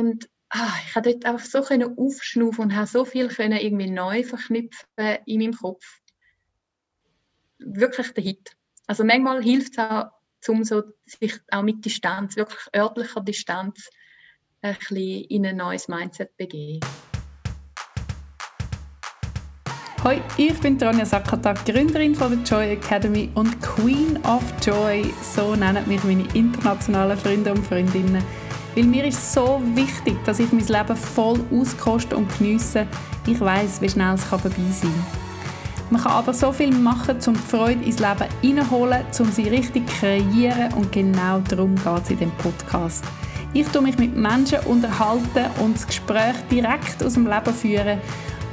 Und ah, ich konnte dort einfach so aufschnaufen und habe so viel können irgendwie neu verknüpfen in meinem Kopf. Wirklich der Hit. Also manchmal hilft es auch, um so sich auch mit Distanz, wirklich örtlicher Distanz, ein bisschen in ein neues Mindset begeben. Hoi, ich bin Tronja Sakatak, Gründerin von der Joy Academy und Queen of Joy, so nennen mich meine internationalen Freunde und Freundinnen. Weil mir ist so wichtig, dass ich mein Leben voll auskoste und geniesse. Ich weiß, wie schnell es vorbei sein kann. Man kann aber so viel machen, um die Freude ins Leben hineinholen, um sie richtig zu kreieren und genau darum geht es in diesem Podcast. Ich tue mich mit Menschen unterhalten und das Gespräch direkt aus dem Leben führen,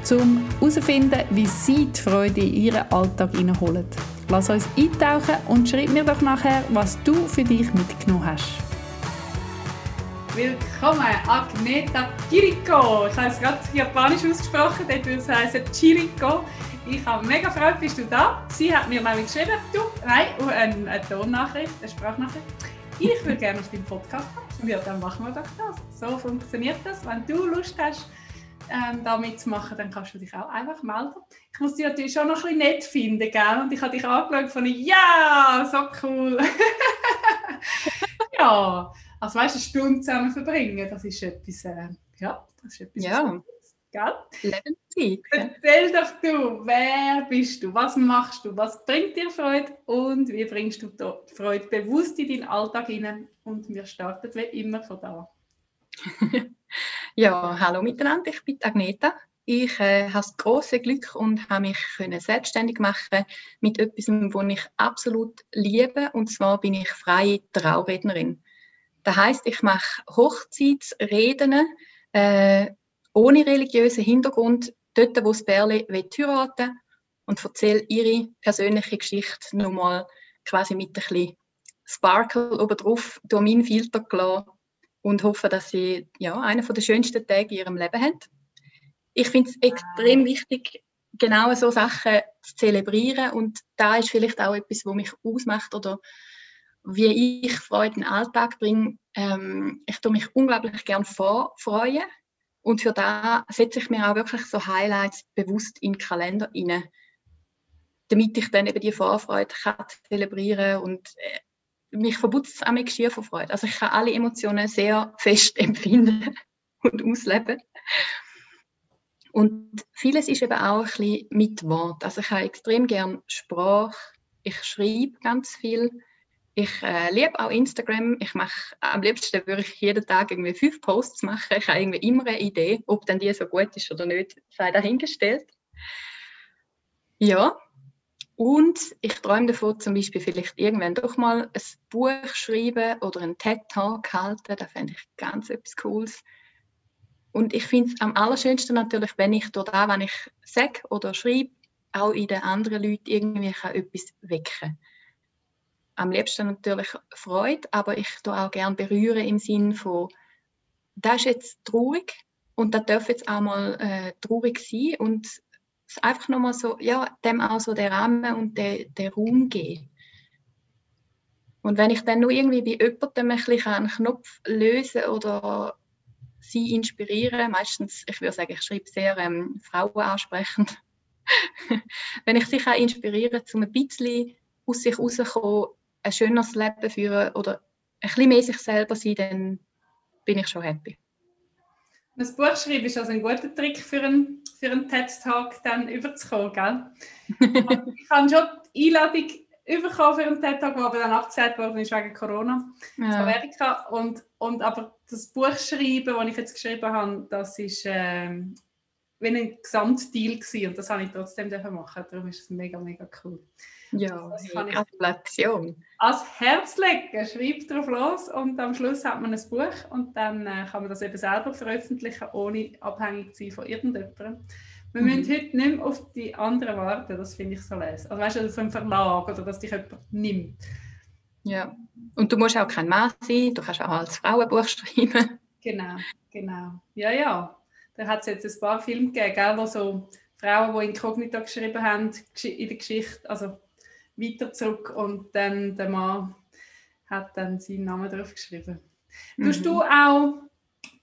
um herauszufinden, wie sie die Freude in ihren Alltag hineinholen. Lass uns eintauchen und schreib mir doch nachher, was du für dich mitgenommen hast. Willkommen, Agneta Chirico. Ich habe es gerade japanisch ausgesprochen, dort würde es heißen Chirico. Ich habe mega Freude, bist du da. Sie hat mir nämlich geschrieben, du, nein, eine, eine Tonnachricht, eine Sprachnachricht. Ich würde gerne auf deinen Podcast kommen. Ja, dann machen wir doch das. So funktioniert das. Wenn du Lust hast, ähm, da mitzumachen, dann kannst du dich auch einfach melden. Ich muss dich natürlich schon noch ein bisschen nett finden, gell? Und ich habe dich angeschaut von ja, so cool. ja, also weißt du, eine Stunde zusammen verbringen, das ist etwas, äh, ja, das ist etwas. Ja. Lebenszeit. Erzähl doch du, wer bist du, was machst du, was bringt dir Freude und wie bringst du die Freude bewusst in deinen Alltag hinein? Und wir starten wie immer von da. ja, hallo miteinander, ich bin Agneta. Ich äh, habe das große Glück und habe mich können selbstständig machen mit etwas, was ich absolut liebe. Und zwar bin ich freie Traurednerin. Das heißt, ich mache Hochzeitsreden äh, ohne religiösen Hintergrund, dort, wo das Bärli heiraten und erzähle ihre persönliche Geschichte nochmal quasi mit ein bisschen Sparkle obendrauf durch meinen Filter gelassen und hoffe, dass sie ja, einen der schönsten Tage in ihrem Leben haben. Ich finde es extrem wichtig, genau so Sachen zu zelebrieren und da ist vielleicht auch etwas, was mich ausmacht oder wie ich Freude in den Alltag bringe. Ähm, ich tue mich unglaublich gerne freuen und für da setze ich mir auch wirklich so Highlights bewusst in den Kalender rein, damit ich dann eben die Vorfreude kann zelebrieren und äh, mich verbutzt es mit schier vor Freude. Also ich kann alle Emotionen sehr fest empfinden und ausleben. Und vieles ist eben auch ein bisschen mit Wort. Also ich habe extrem gerne Sprache. Ich schreibe ganz viel. Ich äh, liebe auch Instagram. Ich mache am liebsten würde ich jeden Tag irgendwie fünf Posts machen. Ich habe irgendwie immer eine Idee, ob dann die so gut ist oder nicht, sei dahingestellt. Ja, und ich träume davon, zum Beispiel vielleicht irgendwann doch mal ein Buch schreiben oder einen TED-Talk halten. Da fände ich ganz etwas Cooles. Und ich finde es am allerschönsten natürlich, wenn ich dort auch, wenn ich sage oder schreibe, auch in den anderen Leuten irgendwie kann etwas wecken Am liebsten natürlich Freude, aber ich tue auch gerne berühren im Sinn von, das ist jetzt traurig und das darf jetzt auch mal äh, traurig sein und einfach nochmal so, ja, dem auch so den Rahmen und den, den Raum geben. Und wenn ich dann nur irgendwie bei jemandem ein bisschen einen Knopf lösen oder sie inspirieren, meistens, ich würde sagen, ich schreibe sehr ähm, Frauen ansprechend, wenn ich sie kann inspirieren um ein bisschen aus sich herauszukommen, ein schöneres Leben führen oder ein bisschen mehr sich selber sein, dann bin ich schon happy. Das Buch schreiben ist also ein guter Trick für einen, für einen TED-Talk dann überzukommen, gell? ich habe schon die Einladung bekommen für einen TED-Talk, der aber dann abgesagt worden ist wegen Corona ja. in Amerika. Und, und aber das Buch schreiben, das ich jetzt geschrieben habe, das ist äh, wie ein Gesamtdeal gewesen. und das habe ich trotzdem machen. Darum ist es mega, mega cool. Ja, das kann Gratulation. Als Herz legen, schreibt drauf los und am Schluss hat man ein Buch und dann äh, kann man das eben selber veröffentlichen, ohne abhängig zu sein von irgendjemandem. Wir mhm. müssen heute nicht mehr auf die anderen warten, das finde ich so lesen. Also weißt du, auf einen Verlag oder dass dich jemand nimmt. Ja, und du musst auch kein Mann sein, du kannst auch als Frauenbuch schreiben. Genau, genau. Ja, ja. Da hat es jetzt ein paar Filme gegeben, wo so Frauen, die Inkognito geschrieben haben, in der Geschichte, also weiter zurück und dann der Mann hat dann seinen Namen drauf geschrieben. Mhm. Tust du auch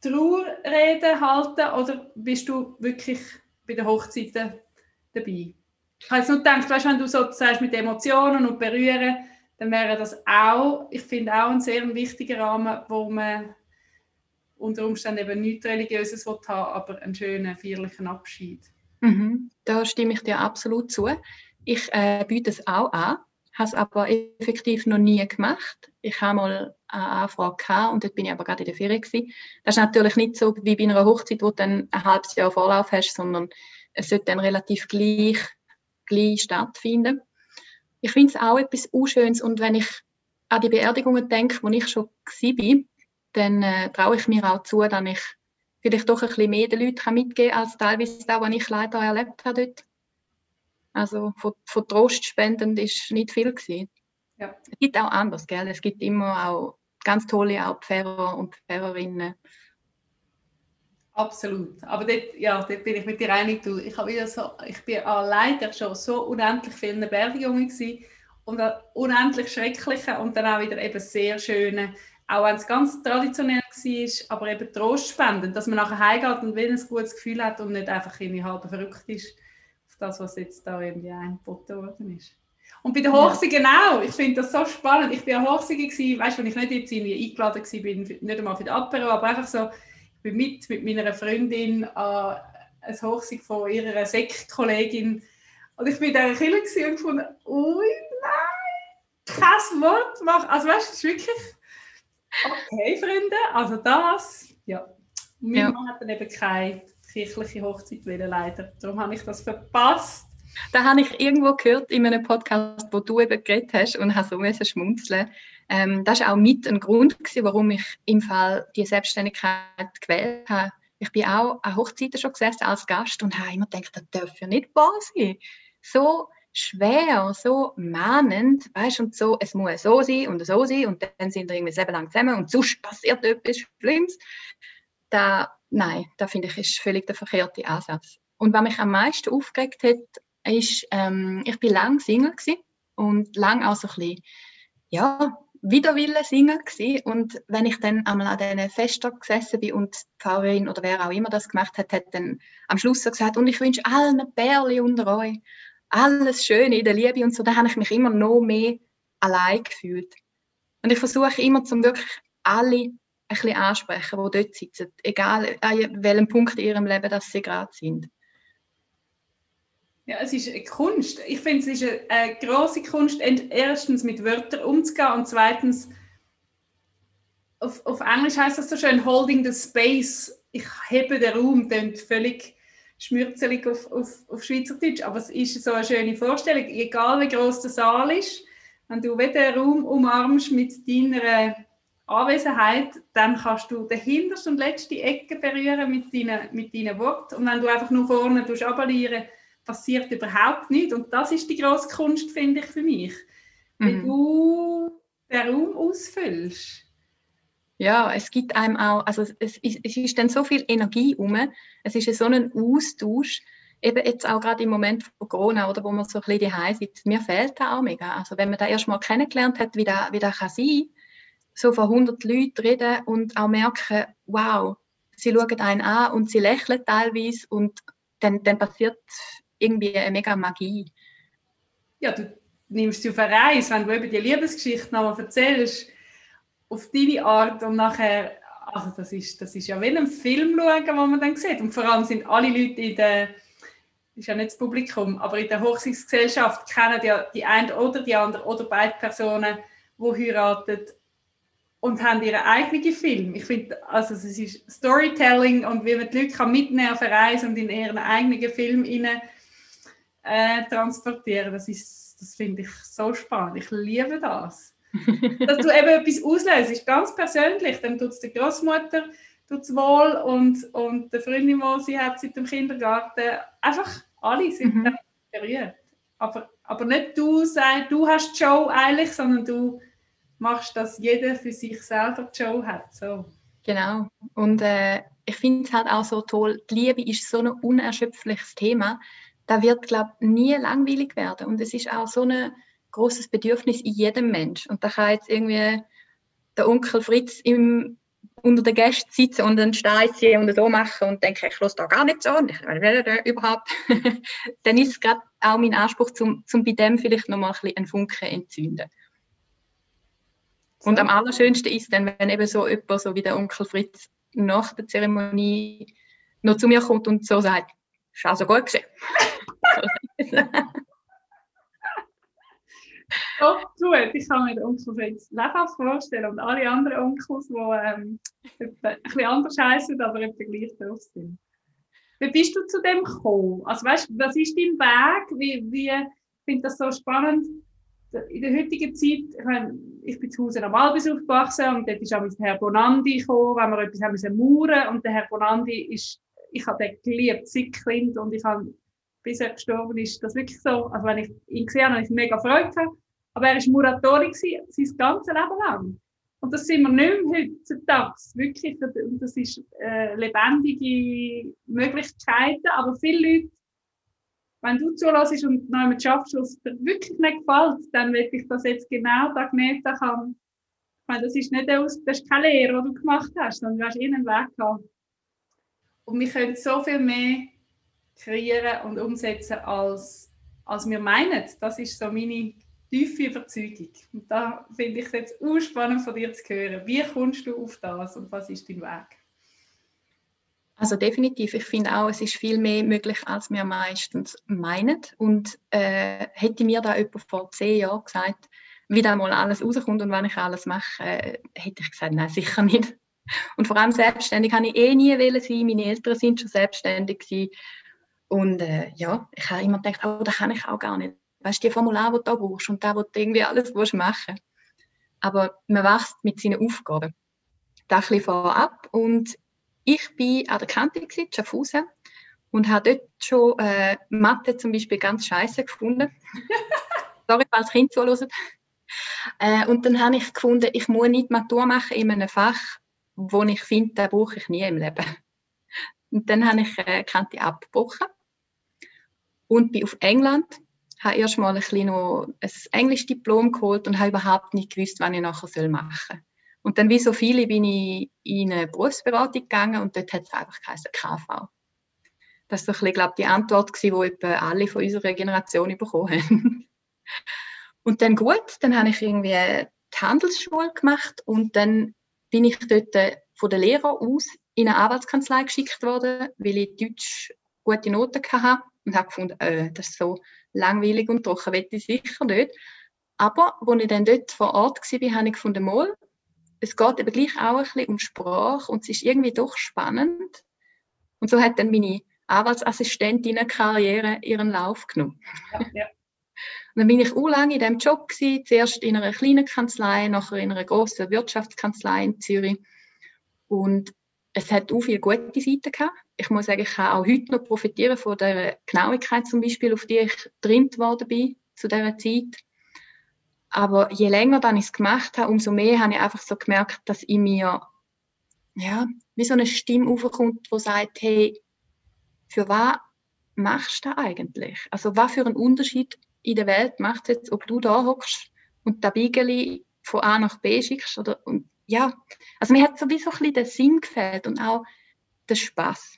Trauerreden halten oder bist du wirklich bei den Hochzeiten dabei? Ich habe jetzt nur gedacht, weißt, wenn du so sagst mit Emotionen und Berühren, dann wäre das auch, ich finde auch ein sehr wichtiger Rahmen, wo man unter Umständen eben nichts Religiöses haben aber einen schönen, feierlichen Abschied. Mhm, da stimme ich dir absolut zu. Ich äh, biete es auch an, habe es aber effektiv noch nie gemacht. Ich habe mal eine Anfrage gehabt und dort bin ich aber gerade in der Ferien gewesen. Das ist natürlich nicht so wie bei einer Hochzeit, wo du dann ein halbes Jahr Vorlauf hast, sondern es sollte dann relativ gleich, gleich stattfinden. Ich finde es auch etwas Unschönes und wenn ich an die Beerdigungen denke, wo ich schon war, dann äh, traue ich mir auch zu, dass ich vielleicht doch ein bisschen mehr den Leuten mitgeben kann, als teilweise das, was ich leider erlebt habe dort. Also von, von Trost spendend ist nicht viel gewesen. Ja. Es gibt auch anders, gell? Es gibt immer auch ganz tolle auch Pfarrer und Pfarrerinnen. Absolut. Aber dort, ja, dort bin ich mit dir einig. Du, ich, habe wieder so, ich bin leider schon so unendlich vielen Beerdigungen gewesen und unendlich schreckliche und dann auch wieder eben sehr schöne auch wenn es ganz traditionell war, aber eben trostspendend, dass man nachher heimgeht und wieder ein gutes Gefühl hat und nicht einfach irgendwie halb verrückt ist auf das, was jetzt da irgendwie eingeboten worden ist. Und bei den Hochsigen ja. auch. Ich finde das so spannend. Ich war ja Hochsige, weißt du, wenn ich nicht jetzt irgendwie eingeladen war, bin, nicht einmal für die Apero, aber einfach so, ich bin mit, mit meiner Freundin an ein Hochsig von ihrer Sektkollegin und ich bin in dieser Kille und gefunden, ui, nein, kein Wort machen. Also weißt du, es ist wirklich Okay, Freunde, also das, ja. Mein ja. Mann hat dann eben keine kirchliche Hochzeit leider. Darum habe ich das verpasst. Da habe ich irgendwo gehört in einem Podcast, wo du eben geredet hast und habe so müssen schmunzeln. Ähm, das war auch mit ein Grund, gewesen, warum ich im Fall die Selbstständigkeit gewählt habe. Ich bin auch an Hochzeiten schon gesessen als Gast und habe immer gedacht, das darf ja nicht wahr sein. So schwer, so mahnend, weißt und so, es muss so sein und so sein und dann sind wir irgendwie lang zusammen und sonst passiert etwas Schlimmes. Da, nein, da finde ich, ist völlig der verkehrte Ansatz. Und was mich am meisten aufgeregt hat, ist, ähm, ich bin lang Single und lang auch so ein bisschen, ja, Widerwille singen gewesen. Und wenn ich dann einmal an diesen Festen gesessen bin und die Pfarrerin oder wer auch immer das gemacht hat, hat dann am Schluss so gesagt, und ich wünsche allen Bärli unter euch alles Schöne in der Liebe und so, da habe ich mich immer noch mehr allein gefühlt. Und ich versuche immer, zum wirklich alle ein bisschen ansprechen, die dort sitzen, egal an welchem Punkt in ihrem Leben das sie gerade sind. Ja, es ist eine Kunst. Ich finde, es ist eine, eine große Kunst, erstens mit Wörtern umzugehen und zweitens, auf, auf Englisch heißt das so schön, holding the space. Ich hebe den Raum, klingt völlig schmürzelig auf, auf, auf Schweizerdeutsch, aber es ist so eine schöne Vorstellung, egal wie groß der Saal ist, wenn du den Raum umarmst mit deiner Anwesenheit, dann kannst du den hintersten und letzten Ecke berühren mit deinen, mit deinen Worten und wenn du einfach nur vorne abonnieren passiert überhaupt nichts und das ist die grosse Kunst, finde ich, für mich. Mhm. Wenn du den Raum ausfüllst ja, es gibt einem auch, also es, es, es ist dann so viel Energie um, es ist so ein Austausch, eben jetzt auch gerade im Moment von Corona, oder wo man so ein bisschen daheim sitzt, mir fehlt das auch mega. Also wenn man da erst mal kennengelernt hat, wie das, wie das kann sein so von 100 Leuten reden und auch merken, wow, sie schauen einen an und sie lächeln teilweise und dann, dann passiert irgendwie eine mega Magie. Ja, du nimmst sie auf eine Reise, wenn du eben die Liebesgeschichte nochmal erzählst, auf deine Art und nachher, also das ist, das ist ja wie ein Film schauen, wo man dann sieht. Und vor allem sind alle Leute in der, ist ja nicht das Publikum, aber in der Hochzeitsgesellschaft kennen ja die eine oder die andere oder beide Personen, die heiraten und haben ihren eigenen Film. Ich finde, also es ist Storytelling und wie man die Leute kann mitnehmen auf eine Reise und in ihren eigenen Film rein, äh, transportieren, das, ist, das finde ich so spannend. Ich liebe das dass du eben etwas auslöst, ganz persönlich. Dann tut es der Großmutter tut's wohl und, und der Freundin, die sie hat seit dem Kindergarten. Einfach alle sind mhm. berührt. Aber, aber nicht du sagst, du hast die Show eigentlich, sondern du machst, dass jeder für sich selber die Show hat. So. Genau. Und äh, ich finde es halt auch so toll, die Liebe ist so ein unerschöpfliches Thema. Da wird, glaube ich, nie langweilig werden. Und es ist auch so eine großes Bedürfnis in jedem Mensch. Und da kann jetzt irgendwie der Onkel Fritz im unter den Gästen sitze und einen Stein ziehe und so mache und denke, ich lasse da gar nicht so und ich will überhaupt, dann ist es gerade auch mein Anspruch, zum, zum bei dem vielleicht nochmal ein bisschen einen Funken entzünden. Und am allerschönsten ist dann, wenn eben so jemand, so wie der Onkel Fritz, nach der Zeremonie noch zu mir kommt und so sagt, ist also gut gewesen. Doch, gut. Ich kann mir den Onkel Fritz lebhaft vorstellen und alle anderen Onkels, die ähm, ein bisschen anders heißen, aber etwa gleich drauf sind. Wie bist du zu dem gekommen? Also weißt, was ist dein Weg? Wie, wie, ich finde das so spannend. In der heutigen Zeit, ich, bin zu Hause am Albis aufgewachsen und dort ist auch der Herr Bonandi gekommen, wenn wir etwas haben müssen mauern und der Herr Bonandi ist, ich habe den geliebt, seit Kind und ich habe bis er gestorben ist, das wirklich so, also wenn ich ihn gesehen habe, habe ich mega Freude gehabt. Aber er war Muratori sein ganzes Leben lang. Und das sind wir nicht mehr heutzutage. Wirklich, das ist äh, lebendige Möglichkeiten. Aber viele Leute, wenn du zulässt und jemand schaffst, was dir wirklich nicht gefällt, dann will ich das jetzt genau da genießen kann. Meine, das ist nicht aus, das ist keine Lehre, die du gemacht hast, sondern du hast eh einen Weg gehabt. Und wir können so viel mehr kreieren und umsetzen, als, als wir meinen. Das ist so meine tiefe Überzeugung. Und da finde ich es jetzt spannend von dir zu hören. Wie kommst du auf das und was ist dein Weg? Also definitiv. Ich finde auch, es ist viel mehr möglich, als wir meistens meinen. Und äh, hätte mir da jemand vor zehn Jahren gesagt, wie da mal alles rauskommt und wann ich alles mache, äh, hätte ich gesagt, nein, sicher nicht. Und vor allem selbstständig habe ich eh nie wollen sein. Meine Eltern sind schon selbstständig gewesen. Und äh, ja, ich habe immer gedacht, oh, das kann ich auch gar nicht. Weißt du, die Formular, die du da brauchst und da, wo du irgendwie alles machen Aber man wächst mit seinen Aufgaben. Das ein bisschen vorab. Und ich bin an der Kante in Schaffhausen und habe dort schon äh, Mathe zum Beispiel ganz scheiße gefunden. Sorry, falls Kind zuhören. Äh, und dann habe ich gefunden, ich muss nicht Matur machen in einem Fach, wo ich finde, das brauche ich nie im Leben. Und dann habe ich äh, Kante abgebrochen und bin auf England, habe erst mal ein, noch ein Englisch-Diplom geholt und habe überhaupt nicht gewusst, was ich nachher machen soll. Und dann, wie so viele, bin ich in eine Berufsberatung gegangen und dort hat es einfach geheißen KV. Das war so ein bisschen, glaube die Antwort, die etwa alle von unserer Generation bekommen haben. und dann gut, dann habe ich irgendwie die Handelsschule gemacht und dann bin ich dort von der Lehrer aus in eine Anwaltskanzlei geschickt worden, weil ich Deutsch gute Noten hatte und habe gefunden, äh, das ist so langweilig und trocken, will ich sicher nicht. Aber als ich dann dort vor Ort war, habe ich gefunden, mal, es geht eben gleich auch ein bisschen um Sprache und es ist irgendwie doch spannend. Und so hat dann meine Anwaltsassistentinnenkarriere ihren Lauf genommen. Ja, ja. Und dann bin ich auch lange in diesem Job gewesen, zuerst in einer kleinen Kanzlei, nachher in einer großen Wirtschaftskanzlei in Zürich. Und es hat auch viele gute Seiten gehabt. Ich muss sagen, ich kann auch heute noch profitieren von der Genauigkeit zum Beispiel, auf die ich drin geworden bin zu dieser Zeit. Aber je länger dann ich es gemacht habe, umso mehr habe ich einfach so gemerkt, dass in mir ja, wie so eine Stimme aufkommt, die sagt, hey, für was machst du eigentlich? Also was für einen Unterschied in der Welt macht es jetzt, ob du da hockst und das Biegeli von A nach B schickst oder und ja, also mir hat sowieso ein bisschen der Sinn gefällt und auch der Spaß.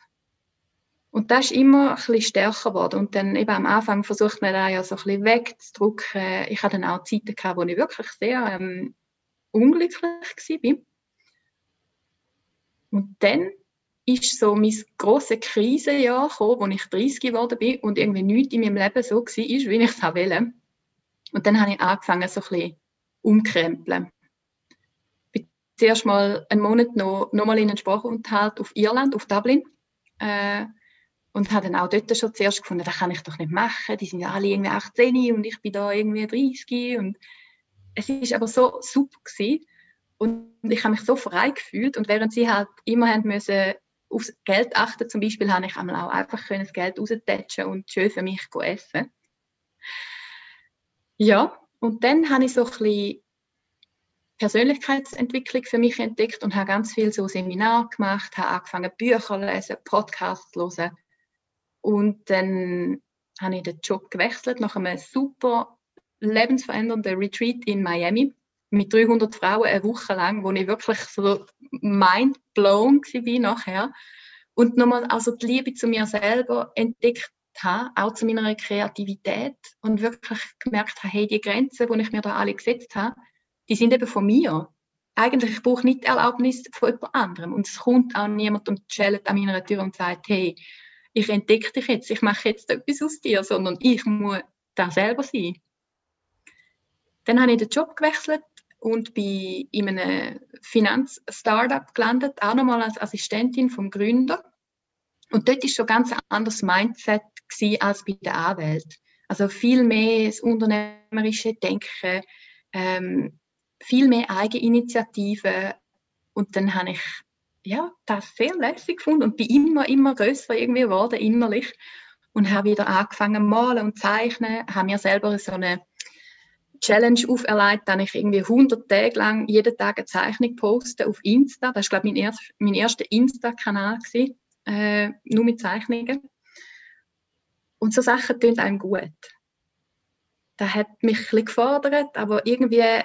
Und das ist immer ein bisschen stärker geworden. Und dann eben am Anfang versucht man da ja so ein bisschen wegzudrücken. Ich hatte dann auch Zeiten gehabt, wo ich wirklich sehr ähm, unglücklich war. Und dann ist so mein grosses Krisenjahr gekommen, wo ich 30 geworden bin und irgendwie nichts in meinem Leben so war, wie ich es wollte. Und dann habe ich angefangen, so ein bisschen umkrempeln zuerst mal einen Monat noch, noch mal in einen Sprachunterhalt auf Irland, auf Dublin. Äh, und habe dann auch dort schon zuerst gefunden, das kann ich doch nicht machen. Die sind ja alle irgendwie 18 und ich bin da irgendwie 30. Und es ist aber so super gewesen. Und ich habe mich so frei gefühlt. Und während sie halt immer haben müssen aufs Geld achten, zum Beispiel, habe ich einmal auch einfach das Geld raustätschen und schön für mich essen. Ja, und dann habe ich so ein bisschen Persönlichkeitsentwicklung für mich entdeckt und habe ganz viel so Seminar gemacht, habe angefangen Bücher zu lesen, Podcasts zu hören und dann habe ich den Job gewechselt nach einem super lebensverändernden Retreat in Miami mit 300 Frauen eine Woche lang, wo ich wirklich so mind war nachher. Und nochmal also die Liebe zu mir selber entdeckt habe, auch zu meiner Kreativität und wirklich gemerkt habe, hey, die Grenzen, die ich mir da alle gesetzt habe, die sind eben von mir. Eigentlich ich brauche nicht die Erlaubnis von jemand anderem. Und es kommt auch niemand und schellt an meiner Tür und sagt, hey, ich entdecke dich jetzt, ich mache jetzt etwas aus dir, sondern ich muss da selber sein. Dann habe ich den Job gewechselt und bin in einem Finanz-Startup gelandet, auch nochmal als Assistentin vom Gründer. Und dort ist schon ganz ein anderes Mindset als bei der Anwält. Also viel mehr das unternehmerische Denken, ähm, viel mehr Eigeninitiative. Und dann habe ich ja, das sehr lässig gefunden und bin immer, immer größer irgendwie geworden innerlich und habe wieder angefangen malen und zeichnen, habe mir selber so eine Challenge auferlegt, dass ich irgendwie 100 Tage lang jeden Tag eine Zeichnung poste auf Insta. Das war, glaube ich, mein, erst, mein erster Insta-Kanal, äh, nur mit Zeichnungen. Und so Sachen tun einem gut. Das hat mich ein gefordert, aber irgendwie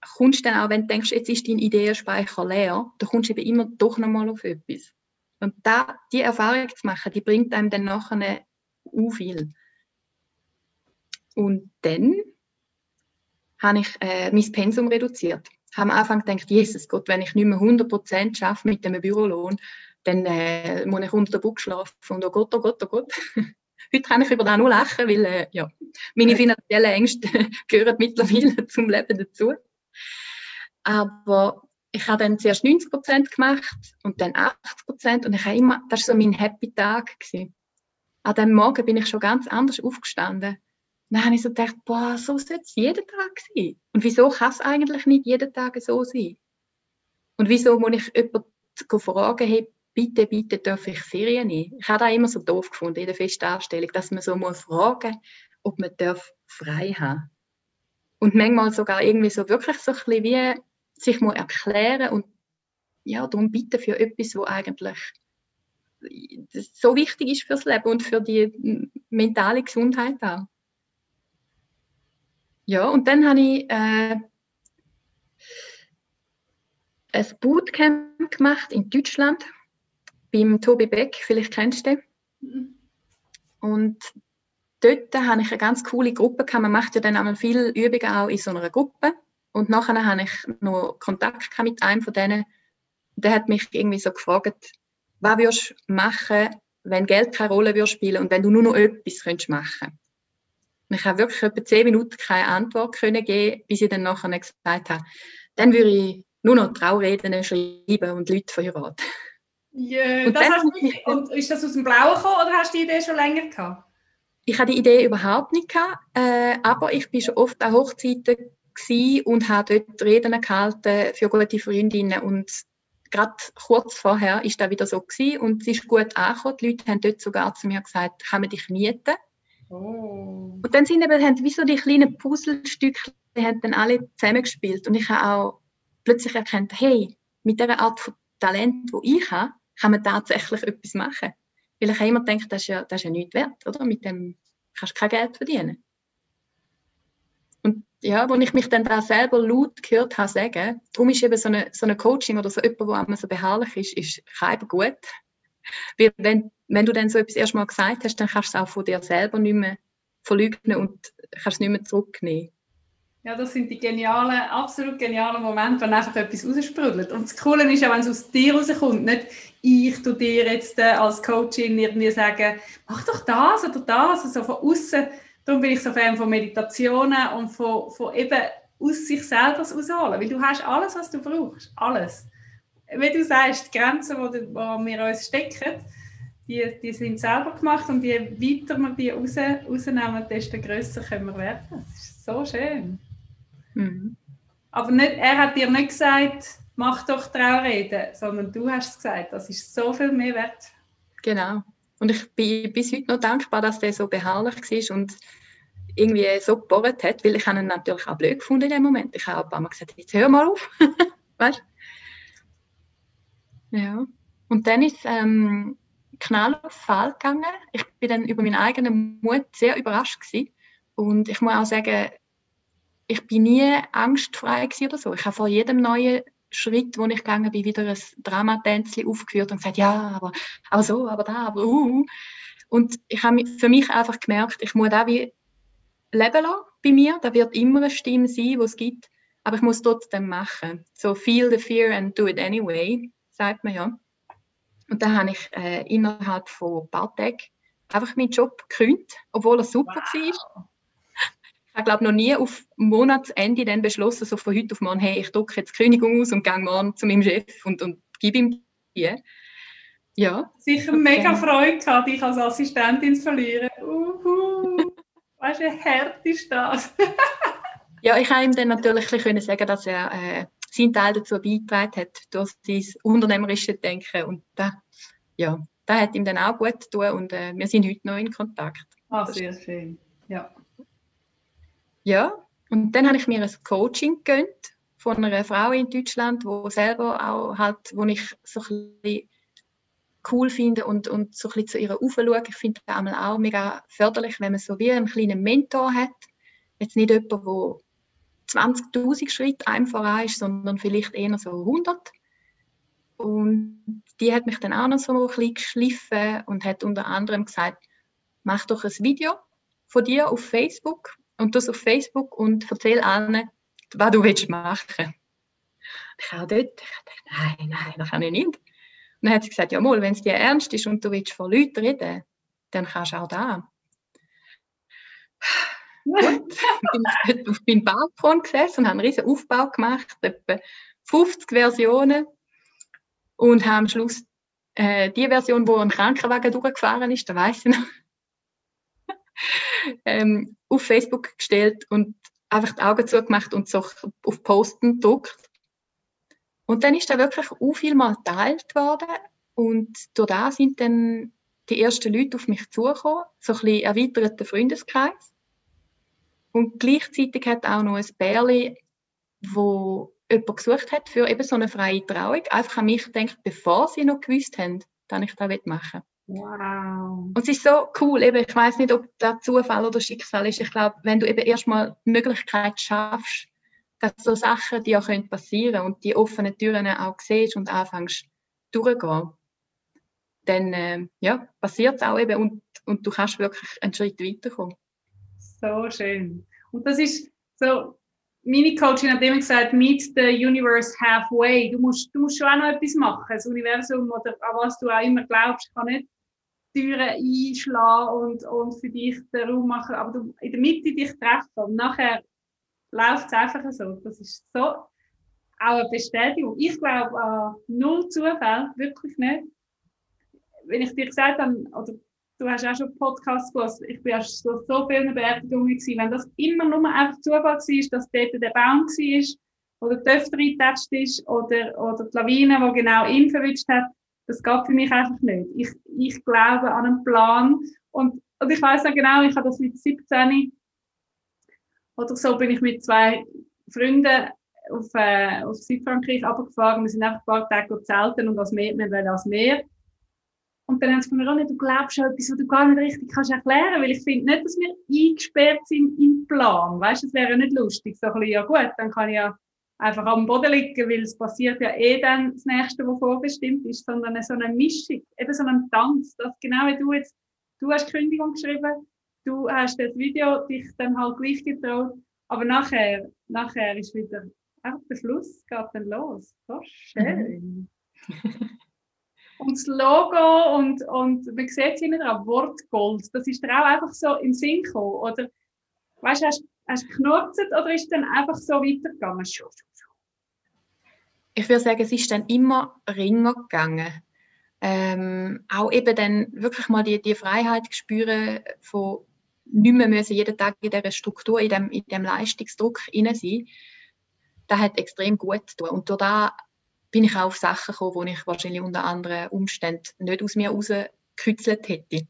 kommst du dann auch, wenn du denkst, jetzt ist dein Ideenspeicher leer, du kommst eben immer doch nochmal auf etwas. Und da, die Erfahrung zu machen, die bringt einem dann nachher auch viel. Und dann habe ich äh, mein Pensum reduziert. Ich habe am Anfang gedacht, Jesus Gott, wenn ich nicht mehr 100% schaffe mit dem Bürolohn, dann äh, muss ich unter der Buch schlafen und oh Gott, oh Gott, oh Gott. Heute kann ich über das nur lachen, weil äh, ja, meine finanziellen Ängste gehören mittlerweile zum Leben dazu. Aber ich habe dann zuerst 90% gemacht und dann 80% und ich habe immer, das war so mein Happy Tag. Gewesen. An dem Morgen bin ich schon ganz anders aufgestanden. Dann habe ich so gedacht, boah, so sollte es jeden Tag sein. Und wieso kann es eigentlich nicht jeden Tag so sein? Und wieso muss ich jemanden fragen, hey, bitte, bitte darf ich Ferien nehmen? Ich habe das immer so doof gefunden in der Festanstellung, dass man so mal fragen ob man darf frei haben Und manchmal sogar irgendwie so wirklich so ein bisschen wie sich mal erklären und ja, darum bitten für etwas, wo eigentlich so wichtig ist fürs Leben und für die mentale Gesundheit auch. Ja, und dann habe ich äh, ein Bootcamp gemacht in Deutschland beim Tobi Beck, vielleicht kennst du den. Mhm. Und dort habe ich eine ganz coole Gruppe gehabt. Man macht ja dann einmal viele Übungen auch in so einer Gruppe. Und nachher habe ich noch Kontakt mit einem von denen. Der hat mich irgendwie so gefragt, was würdest du machen, wenn Geld keine Rolle würde spielen und wenn du nur noch etwas könntest machen und ich habe wirklich etwa zehn Minuten keine Antwort können geben, bis ich dann nachher gesagt habe, dann würde ich nur noch Traureden schreiben und Leute verheiraten. Yeah, und, das mich, und ist das aus dem Blauen gekommen oder hast du die Idee schon länger gehabt? Ich hatte die Idee überhaupt nicht gehabt, äh, aber ich bin schon oft an Hochzeiten und habe dort Reden gehalten für gute Freundinnen und gerade kurz vorher ist das wieder so gewesen und es ist gut angekommen. Die Leute haben dort sogar zu mir gesagt, kann man dich mieten? Oh. Und dann sind eben, haben wie so die kleinen Puzzlestücke, die haben dann alle zusammengespielt und ich habe auch plötzlich erkannt, hey, mit dieser Art von Talent, die ich habe, kann man tatsächlich etwas machen. Weil ich immer denke, das ist ja, das ist ja nichts wert, oder? Mit dem kannst du kein Geld verdienen. Und ja, als ich mich dann da selber laut gehört habe sagen, darum ist eben so eine, so eine Coaching oder so jemand, der so beharrlich ist, ist eben gut. Weil wenn, wenn du dann so etwas erstmal gesagt hast, dann kannst du es auch von dir selber nicht mehr verleugnen und kannst es nicht mehr zurücknehmen. Ja, das sind die genialen, absolut genialen Momente, wenn einfach etwas raussprudelt. Und das Coole ist ja, wenn es aus dir rauskommt, nicht ich tu dir jetzt äh, als Coachin irgendwie sagen, mach doch das oder das, also von außen. Darum bin ich so Fan von Meditationen und von, von eben aus sich selber ausholen, weil du hast alles, was du brauchst, alles wie du sagst, die Grenzen, die wir uns stecken, die, die sind selber gemacht und je weiter wir die raus, rausnehmen, desto grösser können wir werden. Das ist so schön. Mhm. Aber nicht, er hat dir nicht gesagt, mach doch Traureden, sondern du hast es gesagt, das ist so viel mehr wert. Genau. Und ich bin bis heute noch dankbar, dass der so beharrlich war und irgendwie so gebohrt hat, weil ich ihn natürlich auch blöd gefunden in dem Moment. Ich habe ein paar Mal gesagt, jetzt hör mal auf. weißt? Ja. Und dann ist ähm, knall auf Fall gegangen. Ich bin dann über meinen eigenen Mut sehr überrascht gewesen. Und ich muss auch sagen, ich bin nie angstfrei oder so. Ich habe vor jedem neuen Schritt, wo ich gegangen bin, wieder ein Dramatänzchen aufgeführt und gesagt, ja, aber, aber so, aber da, aber uh. Und ich habe für mich einfach gemerkt, ich muss da wie leben lassen bei mir. Da wird immer eine Stimme sein, die es gibt, aber ich muss trotzdem machen. So feel the fear and do it anyway, sagt man ja. Und dann habe ich äh, innerhalb von ein paar Tagen einfach meinen Job gekündigt, obwohl er super wow. war. Ich habe glaube noch nie auf Monatsende dann beschlossen, so von heute auf morgen, hey, ich drücke jetzt die Kündigung aus und gehe morgen zu meinem Chef und, und gebe ihm die. Ja. Sicher mega Freude gehabt, dich als Assistentin zu verlieren. Uhu. weißt du, wie hart ist das? ja, ich kann ihm dann natürlich können sagen, dass er äh, seinen Teil dazu beigetragen hat, durch sein unternehmerische Denken. Und da, ja, das hat ihm dann auch gut getan und äh, wir sind heute noch in Kontakt. Ah, sehr schön. Ja. Ja, und dann habe ich mir ein Coaching gegönnt von einer Frau in Deutschland, wo selber auch halt, wo ich so ein cool finde und, und so ein zu ihr aufschaue. Ich finde das auch mega förderlich, wenn man so wie einen kleinen Mentor hat. Jetzt nicht jemand, der 20.000 Schritte einem voran ist, sondern vielleicht eher so 100. Und die hat mich dann auch noch so ein bisschen geschliffen und hat unter anderem gesagt, mach doch ein Video von dir auf Facebook und das auf Facebook und erzähl allen, was du willst machen. Ich habe dort gedacht, nein, nein, das kann ich nicht. Und dann hat sie gesagt, ja mal, wenn es dir ernst ist und du willst vor Leuten reden, dann kannst du auch da. Gut, bin ich auf meinem Balkon gesessen und habe einen riesen Aufbau gemacht, etwa 50 Versionen und habe am Schluss äh, die Version, wo ein Krankenwagen durchgefahren ist, da weiß ich noch, ähm, auf Facebook gestellt und einfach die Augen zugemacht und so auf Posten gedruckt. Und dann ist da wirklich auch viel mal geteilt worden und durch das sind dann die ersten Leute auf mich zugekommen, so ein bisschen erweiterter Freundeskreis. Und gleichzeitig hat auch noch ein Bärli, wo jemand gesucht hat für eben so eine freie Trauung, einfach an mich gedacht, bevor sie noch gewusst haben, dass ich das machen Wow. Und es ist so cool, eben, ich weiß nicht, ob das Zufall oder Schicksal ist. Ich glaube, wenn du eben erstmal die Möglichkeit schaffst, dass so Sachen dir auch passieren können und die offenen Türen auch siehst und anfängst durchzugehen, dann äh, ja, passiert es auch eben und, und du kannst wirklich einen Schritt weiterkommen. So schön. Und das ist so, meine Coachin hat immer gesagt, meet the universe halfway. Du musst, du musst schon auch noch etwas machen. Das Universum oder an was du auch immer glaubst, kann nicht Türen einschlagen und, und für dich den Raum machen, aber du in der Mitte dich treffen und nachher läuft es einfach so. Das ist so auch eine Bestätigung. Ich glaube an null Zufall, wirklich nicht. Wenn ich dir gesagt habe, oder du hast auch schon Podcasts gehört, ich bin erst so, so vielen Beerdigungen wenn das immer nur einfach Zufall war, dass dort der Baum war, oder die Töfter eingetatscht ist, oder, oder die Lawine, die genau ihn verwünscht hat, das geht für mich einfach nicht. Ich, ich glaube an einen Plan und, und ich weiß auch genau, ich habe das mit 17 oder so bin ich mit zwei Freunden auf, äh, auf Südfrankreich runtergefahren. Wir sind einfach ein paar Tage zelten und als Meer, wir als Meer. Und dann haben sie nicht, du glaubst an etwas, was du gar nicht richtig kannst erklären, weil ich finde nicht, dass wir eingesperrt sind im Plan. Weißt du, das wäre nicht lustig. So ein bisschen, ja gut, dann kann ich ja einfach am Boden liegen, weil es passiert ja eh dann das Nächste, was vorbestimmt ist, sondern so eine Mischung, eben so ein Tanz, das genau wie du jetzt, du hast Kündigung geschrieben, du hast das Video dich dann halt gleich getraut, aber nachher, nachher ist wieder einfach der Schluss, geht dann los. So schön. und das Logo und, und man sieht es hinten dran, Wortgold, das ist dir auch einfach so im Sinn gekommen, oder weißt du, hast, hast du geknurzt oder ist dann einfach so weitergegangen? Ich würde sagen, es ist dann immer ringer gegangen. Ähm, auch eben dann wirklich mal die, die Freiheit spüren von nicht mehr müssen jeden Tag in dieser Struktur, in dem, in dem Leistungsdruck inne sein. Das hat extrem gut getan. Und durch da bin ich auch auf Sachen gekommen, die ich wahrscheinlich unter anderen Umständen nicht aus mir rausgekützelt hätte.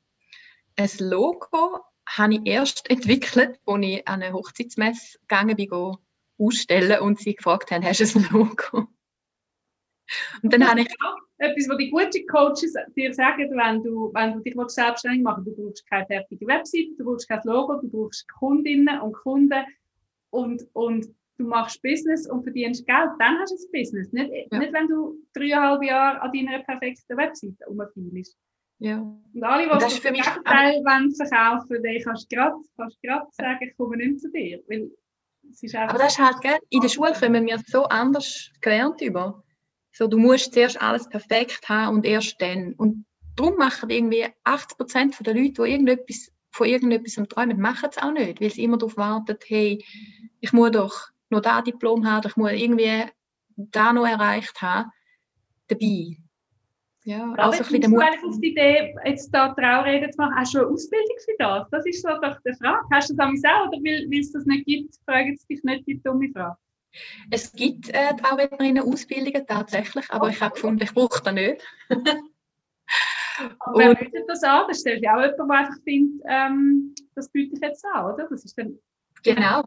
Ein Logo habe ich erst entwickelt, als ich an eine Hochzeitsmesse gegangen bin, ausstellen und sie gefragt haben, hast du ein Logo? Und dann habe ich auch etwas, was die guten Coaches dir sagen, wenn du, wenn du dich selbstständig machen willst. Du brauchst keine fertige Webseite, du brauchst kein Logo, du brauchst Kundinnen und Kunden, und, und du machst Business und verdienst Geld, dann hast du ein Business. Nicht, ja. nicht wenn du dreieinhalb Jahre an deiner perfekten Webseite rumfeilst. Ja. Und alle, die das für mich Teil wollen verkaufen, die kannst du gerade sagen, ich komme nicht zu dir. Weil es ist Aber das ist halt, gell? in der Schule kommen wir so anders gelernt über. So, du musst zuerst alles perfekt haben und erst dann. Und darum machen irgendwie 80% der Leute, die irgendetwas, von irgendetwas träumen, machen es auch nicht, weil sie immer darauf warten, hey, ich muss doch noch da Diplom haben, ich muss irgendwie da noch erreicht haben, dabei. Ja, ja also ein bisschen du eigentlich auf die Idee, jetzt da Traureden zu machen, hast du eine Ausbildung für das? Das ist so doch die Frage. Hast du das auch oder weil es das nicht gibt, fragen sie dich nicht die dumme Frage? Es gibt äh, Traurednerinnen-Ausbildungen tatsächlich, aber ich habe gefunden, ich brauche das nicht. aber wer bietet das an? Das stellt ja auch jemand, der einfach findet, ähm, das biete ich jetzt an, oder? Das ist dann genau.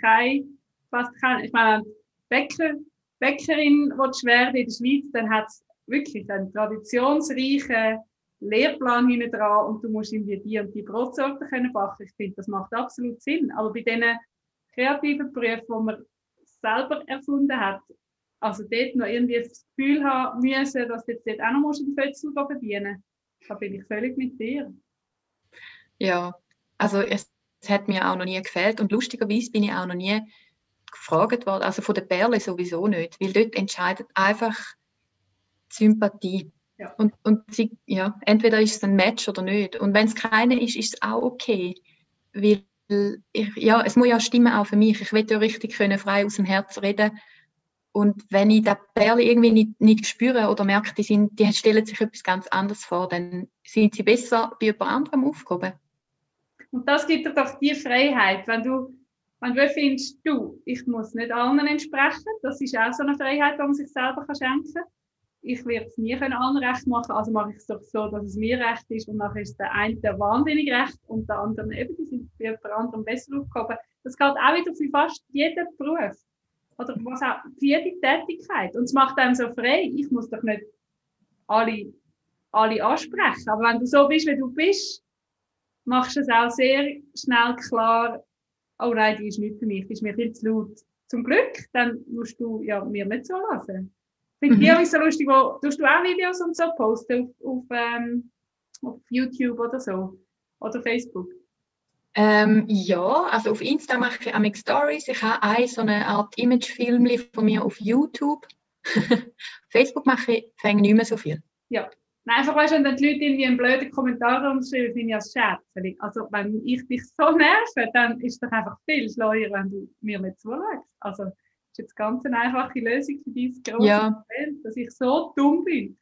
kein, was kann, ich meine, Bäcker, Bäckerin, die werden in der Schweiz, dann hat es wirklich einen traditionsreichen Lehrplan hinten dran und du musst irgendwie die und die Brotsorten können backen. Ich finde, das macht absolut Sinn. Aber bei diesen kreativen Berufen, die man selber erfunden hat, also dort noch irgendwie das Gefühl haben müssen, dass du jetzt dort auch noch einen Fötzel verdienen musst, da bin ich völlig mit dir. Ja, also es, es hat mir auch noch nie gefällt und lustigerweise bin ich auch noch nie gefragt worden, also von der Perle sowieso nicht, weil dort entscheidet einfach Sympathie. Ja. Und, und sie, ja, entweder ist es ein Match oder nicht. Und wenn es keine ist, ist es auch okay. Weil ich, ja, es muss ja stimmen auch für mich. Ich will ja richtig können, frei aus dem Herz reden. Und wenn ich das Perle irgendwie nicht, nicht spüre oder merke, die, sind, die stellen sich etwas ganz anderes vor, dann sind sie besser bei jemand anderem aufgehoben. Und das gibt dir doch die Freiheit, wenn du, wenn du findest, du, ich muss nicht allen entsprechen, das ist auch so eine Freiheit, die man sich selber schenken kann ich werde es nie allen recht machen, also mache ich es doch so, dass es mir recht ist und nachher ist der eine der wahnsinnig recht und der andere eben, die sind bei jemand anderem besser aufgehoben. Das geht auch wieder für fast jeden Beruf oder was auch, für jede Tätigkeit und es macht einem so frei. Ich muss doch nicht alle, alle ansprechen, aber wenn du so bist, wie du bist, machst du es auch sehr schnell klar, oh nein, die ist nicht für mich, die ist mir viel zu laut. Zum Glück, dann musst du ja mir nicht so lassen. Finde mhm. ich auch so lustig, wo, tust du auch Videos und so posten auf, auf, ähm, auf YouTube oder so? Oder Facebook? Ähm, ja, also auf Insta mache ich auch Stories. Ich habe eine so eine Art Imagefilm von mir auf YouTube. Facebook mache ich fängt nicht mehr so viel. Ja. Nein, einfach weißt wenn die Leute irgendwie einen blöden Kommentar schreiben, finde ich als Scherz. Also wenn ich dich so nerve, dann ist es doch einfach viel schleuer, wenn du mir nicht zulegst. Also ist jetzt ganz eine einfache Lösung für dieses große ja. Problem, dass ich so dumm bin.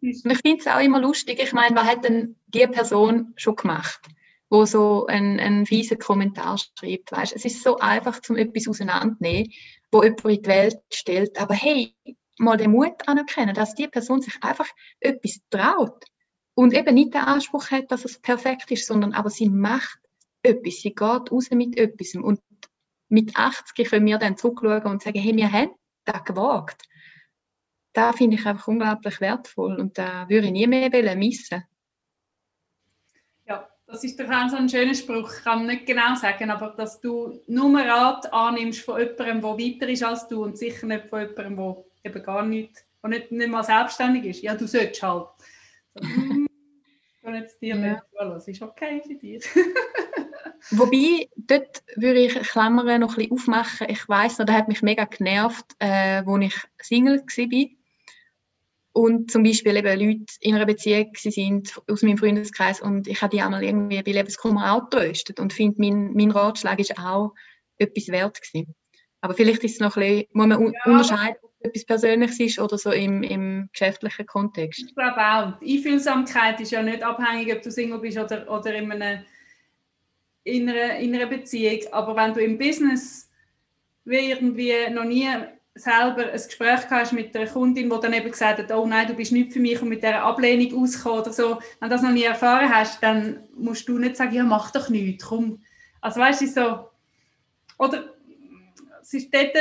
ich finde es auch immer lustig. Ich meine, was hat denn die Person schon gemacht, wo so einen, einen fiesen Kommentar schreibt? Weißt? Es ist so einfach, zum etwas auseinandernehmen, wo jemand in die Welt stellt. Aber hey, mal den Mut anerkennen, dass die Person sich einfach etwas traut und eben nicht den Anspruch hat, dass es perfekt ist, sondern aber sie macht etwas, sie geht raus mit etwas und mit 80 können wir dann zurückschauen und sagen, hey, wir haben das gewagt. Da finde ich einfach unglaublich wertvoll und da würde ich nie mehr missen. Ja, das ist doch auch so ein schöner Spruch. Ich kann nicht genau sagen, aber dass du nur Rat annimmst von jemandem, der weiter ist als du und sicher nicht von jemandem, der eben gar nicht, der nicht, nicht mal selbstständig ist. Ja, du sollst halt. So, hm, kann jetzt dir ja. nicht das ist okay für dich. Wobei, dort würde ich Klammern noch ein bisschen aufmachen. Ich weiss noch, da hat mich mega genervt, äh, als ich Single war. Und zum Beispiel eben Leute in einer Beziehung sind aus meinem Freundeskreis und ich habe die einmal irgendwie bei Lebenskummer auch getröstet und finde, mein, mein Ratschlag ist auch etwas wert gewesen. Aber vielleicht ist es noch ein bisschen, muss man ja. unterscheiden, ob es etwas Persönliches ist oder so im, im geschäftlichen Kontext. Ich glaube auch. Die Einfühlsamkeit ist ja nicht abhängig, ob du Single bist oder, oder in einem in einer, in einer Beziehung. Aber wenn du im Business wie irgendwie noch nie selber ein Gespräch hast mit einer Kundin, die dann eben gesagt hat, oh nein, du bist nicht für mich und mit dieser Ablehnung auskommen oder so, wenn du das noch nie erfahren hast, dann musst du nicht sagen, ja, mach doch nichts, komm. Also weißt du, so, oder es ist dort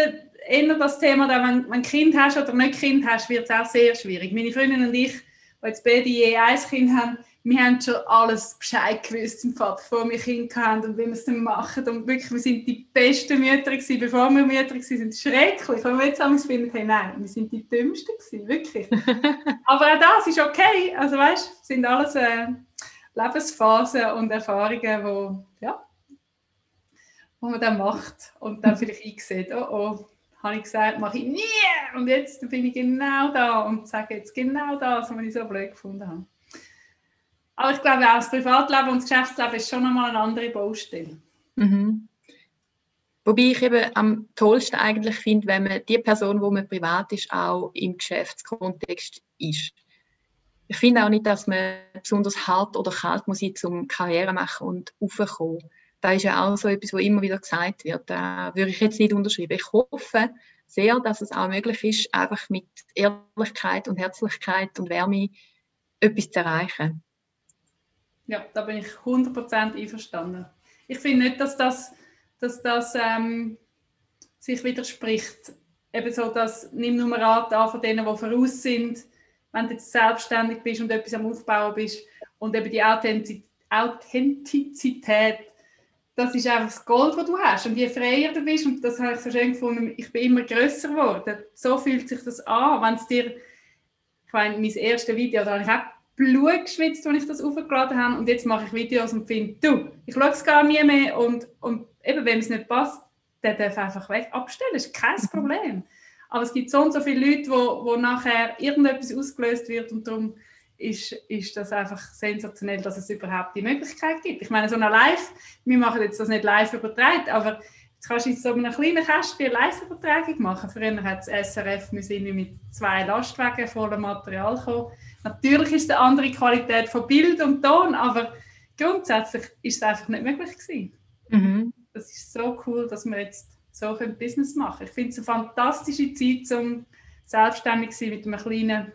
eher das Thema, dass wenn, wenn du Kind hast oder nicht Kind hast, wird es auch sehr schwierig. Meine Freundin und ich, die jetzt beide je ein Kind haben, wir haben schon alles Bescheid gewusst, im Fall, bevor wir Kinder hatten und wie wir es dann machen. Und wirklich, wir sind die besten Mütter gewesen, bevor wir Mütter waren. sind schrecklich. Wenn wir jetzt haben finden, hey, nein, wir sind die dümmsten gewesen, wirklich. Aber auch das ist okay. Also weißt, sind alles äh, Lebensphasen und Erfahrungen, wo, ja, wo man dann macht und dann vielleicht eingesehen, oh oh, habe ich gesagt, mache ich nie. Und jetzt bin ich genau da und sage jetzt genau das, was ich so blöd gefunden habe. Aber ich glaube auch, das Privatleben und das Geschäftsleben ist schon nochmal eine andere Baustelle. Mhm. Wobei ich eben am tollsten eigentlich finde, wenn man die Person, wo man privat ist, auch im Geschäftskontext ist. Ich finde auch nicht, dass man besonders hart oder kalt muss sein, um Karriere machen und aufkommen. Das ist ja auch so etwas, was immer wieder gesagt wird. Da würde ich jetzt nicht unterschreiben. Ich hoffe sehr, dass es auch möglich ist, einfach mit Ehrlichkeit und Herzlichkeit und Wärme etwas zu erreichen. Ja, da bin ich 100% einverstanden. Ich finde nicht, dass das, dass das ähm, sich widerspricht. Eben so, dass nimm nur Rat an von denen, die voraus sind, wenn du jetzt selbstständig bist und etwas am Aufbauen bist und eben die Authentizität, das ist einfach das Gold, das du hast. Und je freier du bist, und das habe ich so schön gefunden, ich bin immer grösser geworden. So fühlt sich das an, wenn es dir, ich meine, mein erstes Video, da habe ich auch Blut geschwitzt, als ich das aufgeladen habe. Und jetzt mache ich Videos und finde, du, ich schaue es gar nie mehr. Und, und eben, wenn es nicht passt, dann darf einfach weg abstellen. Das ist kein mhm. Problem. Aber es gibt so und so viele Leute, wo, wo nachher irgendetwas ausgelöst wird und darum ist, ist das einfach sensationell, dass es überhaupt die Möglichkeit gibt. Ich meine, so eine Live, wir machen jetzt das nicht live übertragen, aber jetzt kannst du in so einem kleinen Kästchen eine Live-Übertragung machen. Früher hat das SRF müssen mit zwei Lastwagen voller Material kommen Natürlich ist es eine andere Qualität von Bild und Ton, aber grundsätzlich ist es einfach nicht möglich gewesen. Mhm. Das ist so cool, dass wir jetzt so ein Business machen. Ich finde es eine fantastische Zeit, um selbstständig zu sein mit einem kleinen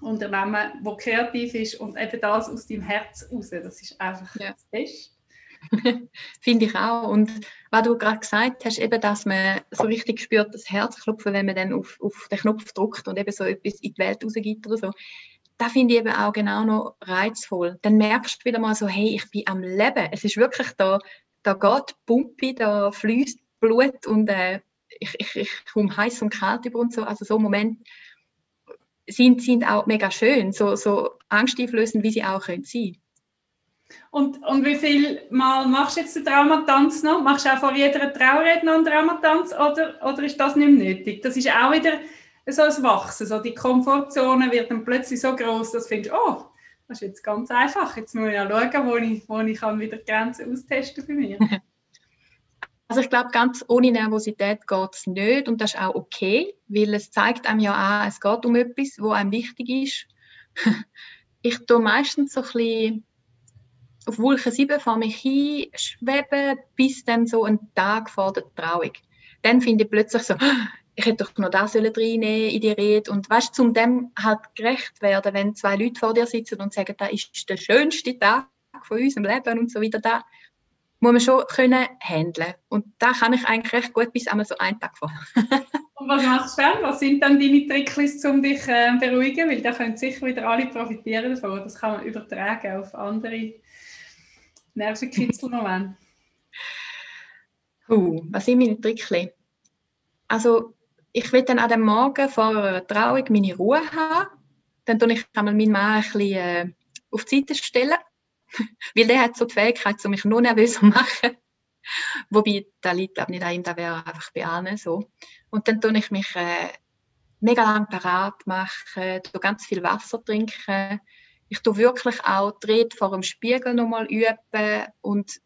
Unternehmen, das kreativ ist und eben das aus deinem Herz raus. Das ist einfach ja. das Beste. Finde ich auch. Und was du gerade gesagt hast, eben, dass man so richtig spürt, das Herzklopfen, wenn man dann auf, auf den Knopf drückt und eben so etwas in die Welt rausgibt oder so da finde ich eben auch genau noch reizvoll. Dann merkst du wieder mal so, hey, ich bin am Leben. Es ist wirklich da, da geht Pumpe, da fließt Blut und äh, ich, ich, ich komme heiß und kalt über und so. Also so Momente sind, sind auch mega schön, so, so angsteinflößend, wie sie auch können sein und, und wie viel Mal machst du jetzt den Traumatanz noch? Machst du auch vor jeder Trauerrede noch einen Traumatanz oder, oder ist das nicht mehr nötig? Das ist auch wieder so ein Wachsen. So die Komfortzone wird dann plötzlich so groß, dass du findest, oh, das ist jetzt ganz einfach. Jetzt muss ich ja schauen, wo ich, wo ich kann wieder Grenzen austesten bei mir. Also ich glaube, ganz ohne Nervosität geht es nicht und das ist auch okay, weil es zeigt einem ja an, es geht um etwas, wo einem wichtig ist. Ich tue meistens so ein bisschen auf Wolke 7 vor mich hin schweben, bis dann so ein Tag vor der Trauung. Dann finde ich plötzlich so, ich hätte doch noch das reinnehmen in die Rede. Und weißt du, um dem halt gerecht werden, wenn zwei Leute vor dir sitzen und sagen, das ist der schönste Tag von unserem Leben und so weiter, da muss man schon können handeln. Und da kann ich eigentlich recht gut bis einmal so einen Tag vor. und was machst du dann? Was sind dann deine Tricks, um dich äh, beruhigen? Weil da können sicher wieder alle profitieren davon. Das kann man übertragen auf andere Nervenkitzelmomente. Uh, was sind meine Tricks? Also ich will dann an dem Morgen vor einer Trauung meine Ruhe haben. Dann tue ich einmal meinen Mann ein bisschen äh, auf die Seite stellen, weil der hat so die Fähigkeit, mich noch nervöser zu machen. Wobei, da liegt glaube nicht an ihm, da wäre einfach bei allen so. Und dann tue ich mich äh, mega lang parat machen, tue ganz viel Wasser trinken. Ich tue wirklich auch die Rede vor dem Spiegel nochmal üben und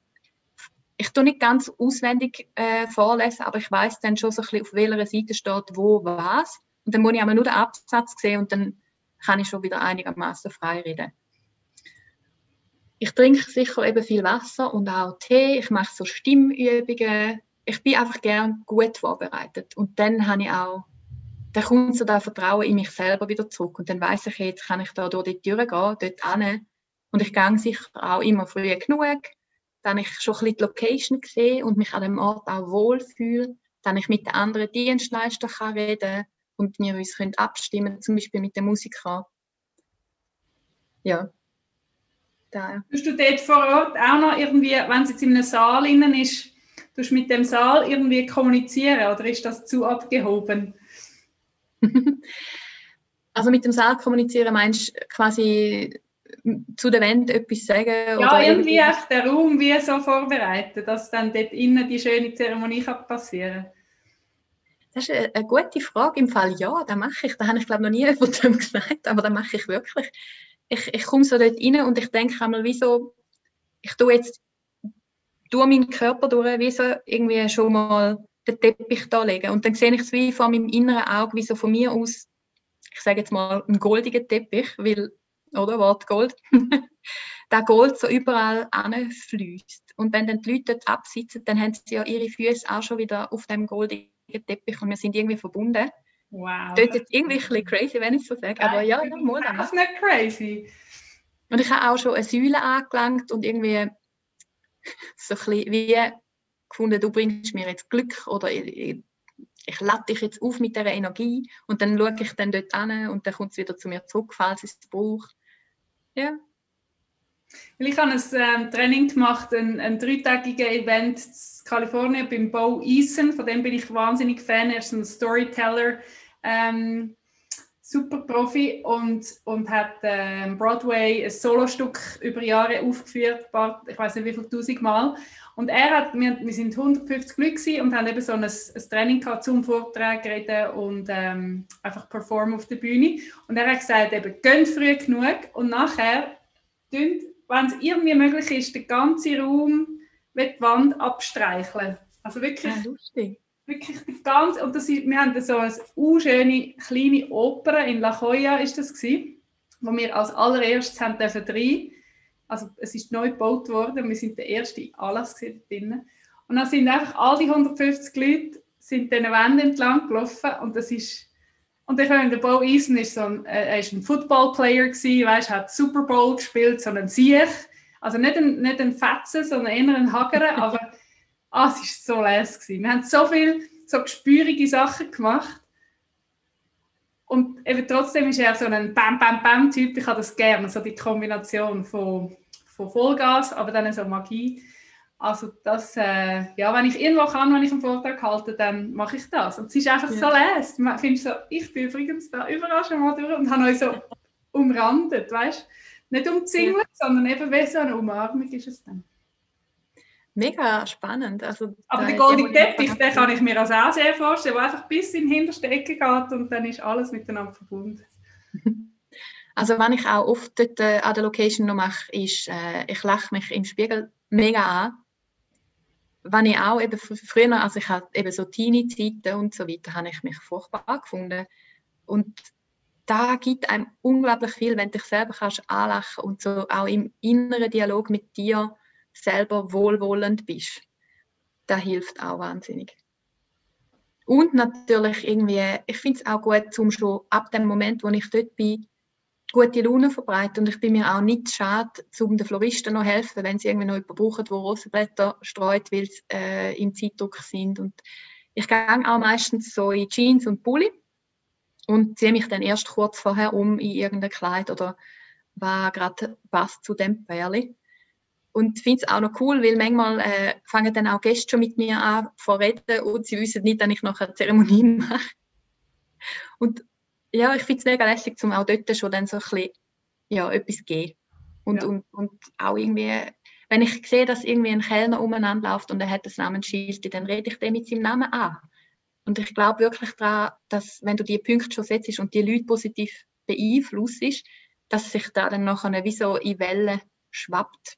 ich tue nicht ganz auswendig äh, vorlesen, aber ich weiß dann schon so ein bisschen, auf welcher Seite steht wo was. Und dann muss ich aber nur den Absatz sehen und dann kann ich schon wieder einigermaßen frei reden. Ich trinke sicher eben viel Wasser und auch Tee. Ich mache so Stimmübungen. Ich bin einfach gern gut vorbereitet. Und dann habe ich auch, dann kommt so das Vertrauen in mich selber wieder zurück. Und dann weiß ich, jetzt kann ich da durch die Tür gehen, dort hin. Und ich gehe sicher auch immer früh genug dann ich schon ein bisschen die Location gesehen und mich an dem Ort auch wohlfühle, dann ich mit den anderen Dienstleistern kann reden und wir uns können abstimmen, zum Beispiel mit den Musikern. Ja. Da. Tust du dort vor Ort auch noch irgendwie, wenn es jetzt in einem Saal innen ist, tust du mit dem Saal irgendwie kommunizieren oder ist das zu abgehoben? Also mit dem Saal kommunizieren meinst du quasi zu der Wand etwas sagen? Ja, oder irgendwie einfach den Raum wie so vorbereiten, dass dann dort innen die schöne Zeremonie kann passieren Das ist eine, gute Frage. Im Fall ja, das mache ich. Da habe ich glaube noch nie jemandem gesagt, aber das mache ich wirklich. Ich, ich komme so dort rein und ich denke einmal, wieso, ich tue jetzt tue meinen Körper durch, wie so irgendwie schon mal den Teppich da legen. Und dann sehe ich es wie vor meinem inneren Auge, wie so von mir aus, ich sage jetzt mal, ein goldiger Teppich, weil oder? Wort Gold. der Gold so überall anfließt. Und wenn dann die Leute dort absitzen, dann haben sie ja ihre Füße auch schon wieder auf dem goldigen Teppich und wir sind irgendwie verbunden. Wow. Das ist jetzt irgendwie ein bisschen crazy, wenn ich so sage, aber ja, ja, mal Das ist nicht crazy. Und ich habe auch schon eine Säule angelangt und irgendwie so ein bisschen wie gefunden, du bringst mir jetzt Glück oder ich, ich lade dich jetzt auf mit dieser Energie und dann schaue ich dann dort an und dann kommt es wieder zu mir zurück, falls es braucht. Ja. Ich habe ein ähm, Training gemacht, ein, ein dreitägiges Event in Kalifornien beim Bo Eason. Von dem bin ich wahnsinnig Fan. Er ist ein Storyteller, ähm, super Profi und, und hat ähm, Broadway ein Solostück über Jahre aufgeführt, ich weiß nicht wie viele tausend Mal. Und er hat, wir, wir sind 150 Leute und haben eben so ein, ein Training gehabt zum Vortrag reden und ähm, einfach performen auf der Bühne. Und er hat gesagt, eben, gehen früh genug und nachher, wenn es irgendwie möglich ist, den ganzen Raum mit die Wand abstreicheln. Also wirklich, ja, lustig. Wirklich die ganze, und das, wir haben so eine schöne kleine Oper in La Jolla, ist das gewesen, wo wir als allererstes haben dürfen rein also es ist neu gebaut worden, wir sind der erste Anlass drinnen. Und dann sind einfach all die 150 Leute sind diesen Wänden entlang gelaufen und das ist und ich meine, der Bo Eason ist so ein, äh, er ist ein Football-Player gewesen, weißt, hat Super Bowl gespielt, so ein Sieg, also nicht ein, nicht ein Fetzen, sondern eher ein Hager, aber ah, es ist so lässig Wir haben so viele so gespürige Sachen gemacht und eben trotzdem ist er so ein Bam-Bam-Bam-Typ, ich habe das gerne, so die Kombination von von Vollgas, aber dann so Magie. Also das, äh, ja, wenn ich irgendwo kann, wenn ich einen Vortrag halte, dann mache ich das. Und es ist einfach ja. so les. Man findet so, ich bin übrigens da überall schon mal durch und habe euch so umrandet, weißt Nicht umzingelt, ja. sondern eben wie so eine Umarmung ist es dann. Mega spannend. Also, Aber der goldene Teppich, den kann ich mir also auch sehr vorstellen, der einfach bis in den hinterste Ecke geht und dann ist alles miteinander verbunden. Also wenn ich auch oft dort äh, an der Location noch mache, ist, äh, ich lache mich im Spiegel mega an. Wenn ich auch eben früher, also ich hatte eben so Teenie-Zeiten und so weiter, habe ich mich furchtbar gefunden. Und da gibt einem unglaublich viel, wenn du dich selber kannst anlachen und so auch im inneren Dialog mit dir selber wohlwollend bist. Das hilft auch wahnsinnig. Und natürlich irgendwie, ich finde es auch gut, um schon ab dem Moment, wo ich dort bin, gute Laune verbreiten und ich bin mir auch nicht schade, um den Floristen noch helfen, wenn sie irgendwie noch jemanden brauchen, der Rosenblätter streut, weil sie äh, im Zeitdruck sind. Und ich gehe auch meistens so in Jeans und Pulli und ziehe mich dann erst kurz vorher um in irgendein Kleid oder was gerade passt zu dem Pärli. Und finde es auch noch cool, weil manchmal äh, fangen dann auch Gäste schon mit mir an zu reden und sie wissen nicht, dass ich noch eine Zeremonie mache. Und ja, ich finde es mega lässig, um auch dort schon dann so ein bisschen, ja, etwas zu geben. Und, ja. und, und auch irgendwie, wenn ich sehe, dass irgendwie ein Kellner umeinander läuft und er hat das Namensschild, dann rede ich den mit seinem Namen an. Und ich glaube wirklich daran, dass wenn du die Punkte schon setzt und die Leute positiv beeinflusst, dass sich da dann nachher wie so in Wellen schwappt,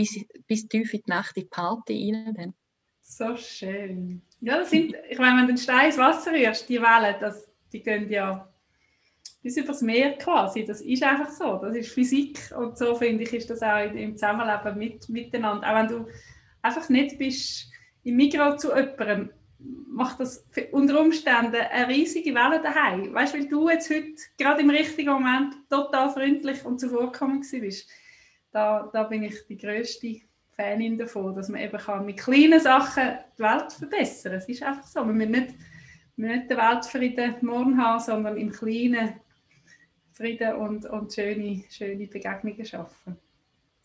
bis, bis tief in die Nacht in die Party rein. Dann. So schön. Ja, das sind, ich meine, wenn du den Stein ins Wasser rührst, die Wellen, das, die gehen ja bis übers Meer quasi. Das ist einfach so. Das ist Physik und so finde ich, ist das auch im Zusammenleben mit, miteinander. Auch wenn du einfach nicht bist im Mikro zu jemandem, macht das unter Umständen eine riesige Welle daheim. Weißt du, weil du jetzt heute gerade im richtigen Moment total freundlich und zuvorkommend bist. Da, da bin ich die größte Fanin davon, dass man eben kann mit kleinen Sachen die Welt verbessern kann. Es ist einfach so. Wir müssen nicht, nicht den Weltfrieden morgen haben, sondern im Kleinen Frieden und, und schöne, schöne Begegnungen schaffen.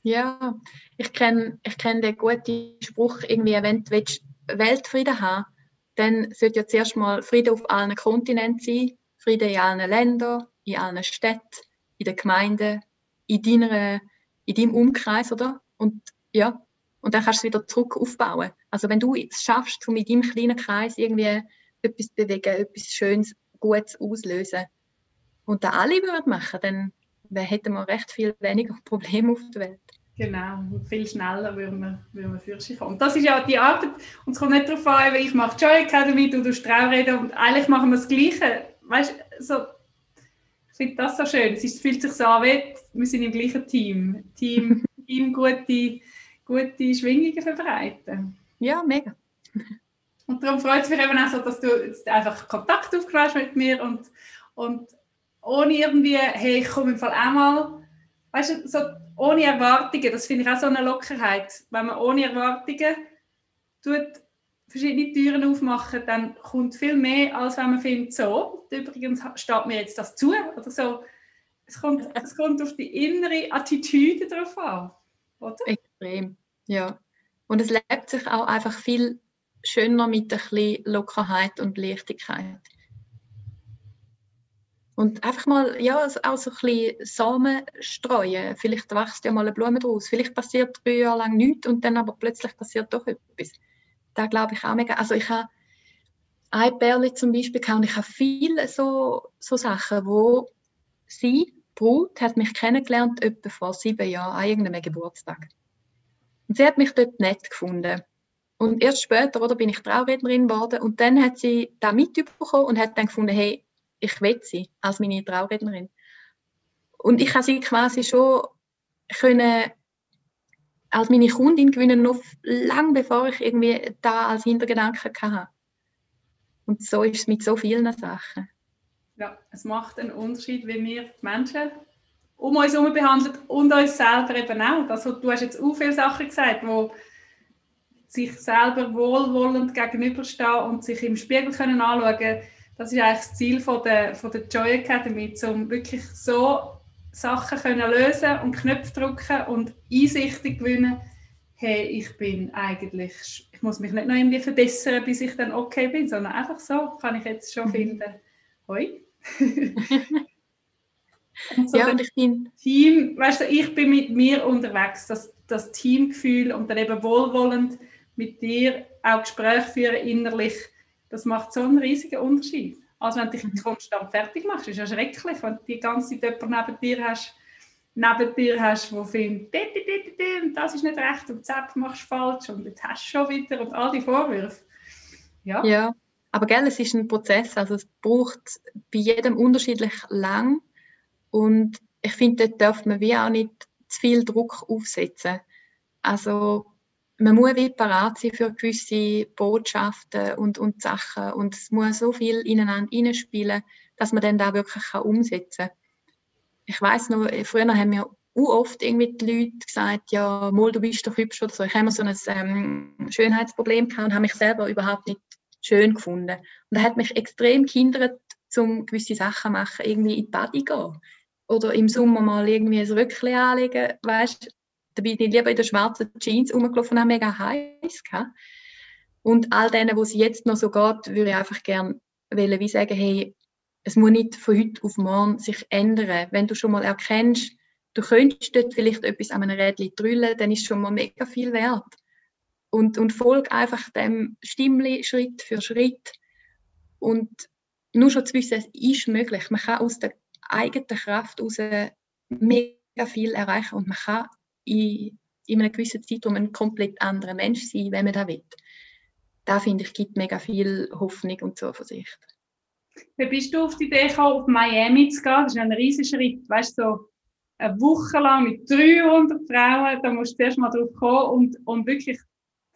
Ja, ich kenne ich kenn den guten Spruch, irgendwie, wenn du Weltfrieden haben dann sollte ja zuerst mal Frieden auf allen Kontinenten sein, Frieden in allen Ländern, in allen Städten, in den Gemeinden, in, deiner, in deinem Umkreis, oder? Und ja, und dann kannst du es wieder zurück aufbauen. Also wenn du es schaffst, um in deinem kleinen Kreis irgendwie etwas zu bewegen, etwas Schönes, Gutes auslösen und da alle würden machen, dann hätten wir recht viel weniger Probleme auf der Welt. Genau, viel schneller würden wir, würden wir für sich kommen. Und das ist ja die Arbeit, und es kommt nicht darauf an, ich mache Joy Academy, du tust Traureden und eigentlich machen wir das Gleiche. Weißt so, ich finde das so schön. Es, ist, fühlt sich so an, wie wir sind im gleichen Team. Team, Team gute, gute Schwingungen verbreiten. Ja, mega. Und darum freut es mich eben auch so, dass du jetzt einfach Kontakt aufgenommen hast mit mir und, und ohne irgendwie, hey, ich komme im Fall auch mal, weißt du, so ohne Erwartungen, das finde ich auch so eine Lockerheit. Wenn man ohne Erwartungen tut, verschiedene Türen aufmachen, dann kommt viel mehr, als wenn man findet, so, übrigens steht mir jetzt das zu, oder so. Es kommt, es kommt auf die innere Attitüde drauf an, oder? Extrem, ja. Und es lebt sich auch einfach viel schöner mit ein bisschen Lockerheit und Leichtigkeit. Und einfach mal, ja, auch so ein bisschen Samen streuen. Vielleicht wächst ja mal eine Blume draus. Vielleicht passiert drei Jahre lang nichts und dann aber plötzlich passiert doch etwas. Da glaube ich auch mega. Also ich habe ein Bärli zum Beispiel gehabt und ich habe viele so, so Sachen, wo sie, Brut, hat mich kennengelernt etwa vor sieben Jahren an irgendeinem Geburtstag. Und sie hat mich dort nett gefunden. Und erst später oder, bin ich Traurednerin geworden und dann hat sie da mitbekommen und hat dann gefunden, hey, ich will sie als meine Traurednerin. Und ich habe sie quasi schon können als meine Kundin gewinnen, noch lange bevor ich irgendwie da als Hintergedanken hatte. Und so ist es mit so vielen Sachen. Ja, es macht einen Unterschied, wie wir die Menschen um uns herum behandeln und uns selber eben auch. Also, du hast jetzt auch viele Sachen gesagt, wo sich selber wohlwollend gegenüberstehen und sich im Spiegel können anschauen das ist eigentlich das Ziel von der, von der Joy Academy, um wirklich so Sachen können lösen und Knöpfe drücken und Einsichten gewinnen. Hey, ich bin eigentlich, ich muss mich nicht noch irgendwie verbessern, bis ich dann okay bin, sondern einfach so kann ich jetzt schon mhm. finden. Hoi. und so ja, und ich bin Team, weißt du, ich bin mit mir unterwegs, das, das Teamgefühl und dann eben wohlwollend mit dir auch Gespräche führen innerlich das macht so einen riesigen Unterschied. Also wenn du dich konstant fertig machst, ist ja schrecklich, wenn du die ganze Zeit jemanden neben dir hast, neben dir hast, der findet, das ist nicht recht und das machst du falsch und jetzt hast du schon wieder und all die Vorwürfe. Ja. ja, aber gell, es ist ein Prozess, also es braucht bei jedem unterschiedlich lang und ich finde, dort darf man wie auch nicht zu viel Druck aufsetzen. Also man muss wie parat sein für gewisse Botschaften und, und Sachen und es muss so viel ineinander hineinspielen, dass man dann da wirklich kann umsetzen kann. Ich weiß noch, früher haben mir oft irgendwie die Leute gesagt, ja, Mol, du bist doch hübsch oder so. Ich habe immer so ein ähm, Schönheitsproblem gehabt und habe mich selber überhaupt nicht schön gefunden. Und das hat mich extrem gehindert, um gewisse Sachen zu machen, irgendwie in die Body gehen. Oder im Sommer mal irgendwie ein Röckchen anlegen, weißt da bin ich lieber in der schwarzen Jeans rumgelaufen und habe mega heiß gehabt. Und all denen, wo es jetzt noch so geht, würde ich einfach gerne wie sagen, hey, es muss nicht von heute auf morgen sich ändern. Wenn du schon mal erkennst, du könntest dort vielleicht etwas an einem Rädchen drüllen, dann ist schon mal mega viel wert. Und, und folg einfach dem Stimmli Schritt für Schritt. Und nur schon zu wissen, es ist möglich. Man kann aus der eigenen Kraft heraus mega viel erreichen und man kann in, in einem gewissen Zeitraum ein komplett anderer Mensch sein, wenn man das will. Da finde ich, gibt mega viel Hoffnung und Zuversicht. Wie bist du auf die Idee gekommen, auf Miami zu gehen? Das ist ein riesiger Schritt. Weißt du, so eine Woche lang mit 300 Frauen, da musst du zuerst mal drauf kommen und, und wirklich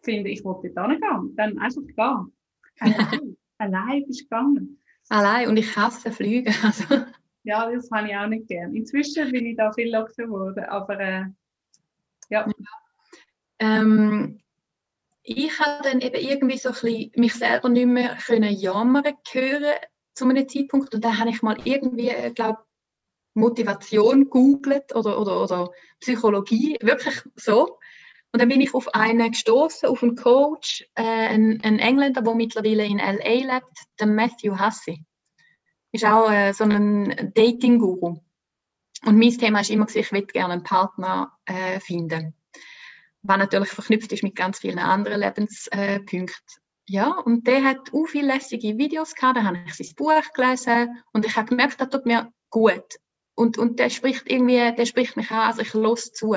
finde, ich wollte da nicht gehen. Dann einfach gehen. Allein, allein bist du gegangen. Allein und ich hasse Flüge. Also. Ja, das habe ich auch nicht gern. Inzwischen bin ich da viel lockerer geworden, aber äh, ja. Ähm, ich habe dann eben irgendwie so ein bisschen mich selber nicht mehr können jammern hören zu einem Zeitpunkt und dann habe ich mal irgendwie, äh, glaube Motivation googelt oder, oder, oder Psychologie, wirklich so. Und dann bin ich auf einen gestoßen, auf einen Coach, äh, einen, einen, Engländer, der mittlerweile in LA lebt, der Matthew Hussey. Ist auch äh, so ein Dating-Guru. Und mein Thema ist immer, ich will gerne einen Partner äh, finden. Was natürlich verknüpft ist mit ganz vielen anderen Lebenspunkten. Ja, und der hat auch viele lässige Videos gehabt, da habe ich sein Buch gelesen und ich habe gemerkt, das tut mir gut. Und, und der spricht irgendwie, der spricht mich an, also ich los zu.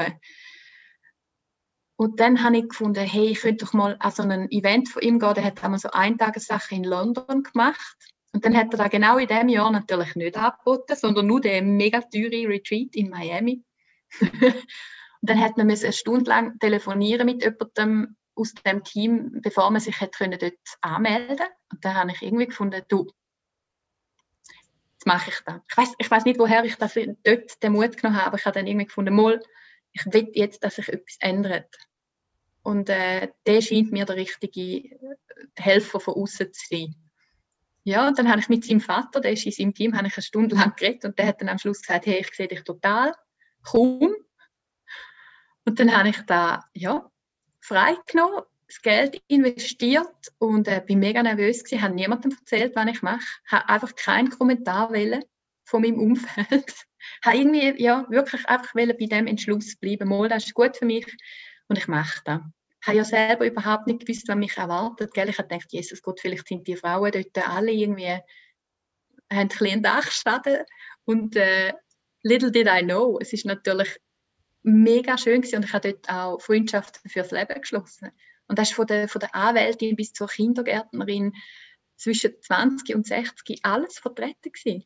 Und dann habe ich gefunden, hey, ich könnte doch mal an so ein Event von ihm gehen. Der hat einmal so Eintagessache in London gemacht. Und dann hat er da genau in dem Jahr natürlich nicht angeboten, sondern nur den mega teuren Retreat in Miami. und dann hat man eine Stunde lang telefonieren mit jemandem aus dem Team, bevor man sich hat können dort anmelden Und dann habe ich irgendwie gefunden, du, jetzt mache ich das. Ich weiß ich weiß nicht, woher ich das, dort den Mut genommen habe, aber ich habe dann irgendwie gefunden, mal, ich will jetzt, dass sich etwas ändert. Und äh, der scheint mir der richtige Helfer von außen zu sein. Ja, und dann habe ich mit seinem Vater, der ist in seinem Team, habe ich eine Stunde lang geredet und der hat dann am Schluss gesagt, hey, ich sehe dich total, komm. Und dann habe ich da, ja, freigenommen, das Geld investiert und äh, bin mega nervös gewesen, habe niemandem erzählt, was ich mache, habe einfach keinen Kommentar wollen von meinem Umfeld, habe irgendwie ja wirklich einfach bei dem Entschluss bleiben, mal, das ist gut für mich und ich mache das. Habe ja selber überhaupt nicht gewusst, was mich erwartet. Gell? Ich habe gedacht, Jesus Gott, vielleicht sind die Frauen dort alle irgendwie, haben ein bisschen Dachschaden und äh, little did I know, es ist natürlich mega schön gewesen und ich habe dort auch Freundschaften fürs Leben geschlossen. Und das ist von der, von der Anwältin bis zur Kindergärtnerin zwischen 20 und 60 alles vertreten gewesen.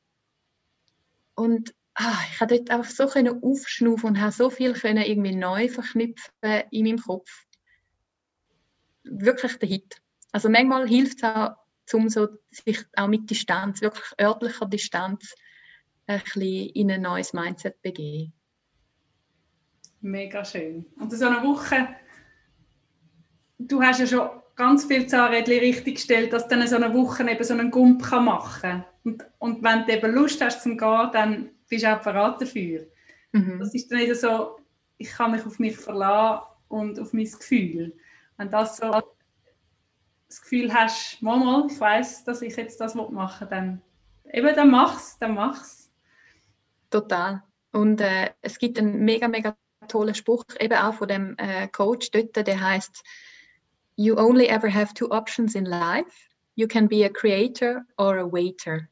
Und ah, ich habe dort einfach so aufschnaufen und habe so viel können irgendwie neu verknüpfen in meinem Kopf. Wirklich der Hit. Also manchmal hilft es auch, um so sich auch mit Distanz, wirklich örtlicher Distanz, ein bisschen in ein neues Mindset zu begeben. Mega schön. Und so eine Woche, du hast ja schon ganz viel Zahnrädchen richtig gestellt, dass du dann so eine Woche eben so einen Gump machen kann. Und, und wenn du eben Lust hast zum Gehen, dann bist du auch bereit dafür. Mhm. Das ist dann nicht so, ich kann mich auf mich verlassen und auf mein Gefühl. Wenn das so das Gefühl hast, mal, mal ich weiß, dass ich jetzt das machen will, dann eben, dann mach's, dann mach's. Total. Und äh, es gibt einen mega, mega toller Spruch, eben auch von dem äh, Coach dort, der heißt, You only ever have two options in life. You can be a creator or a waiter.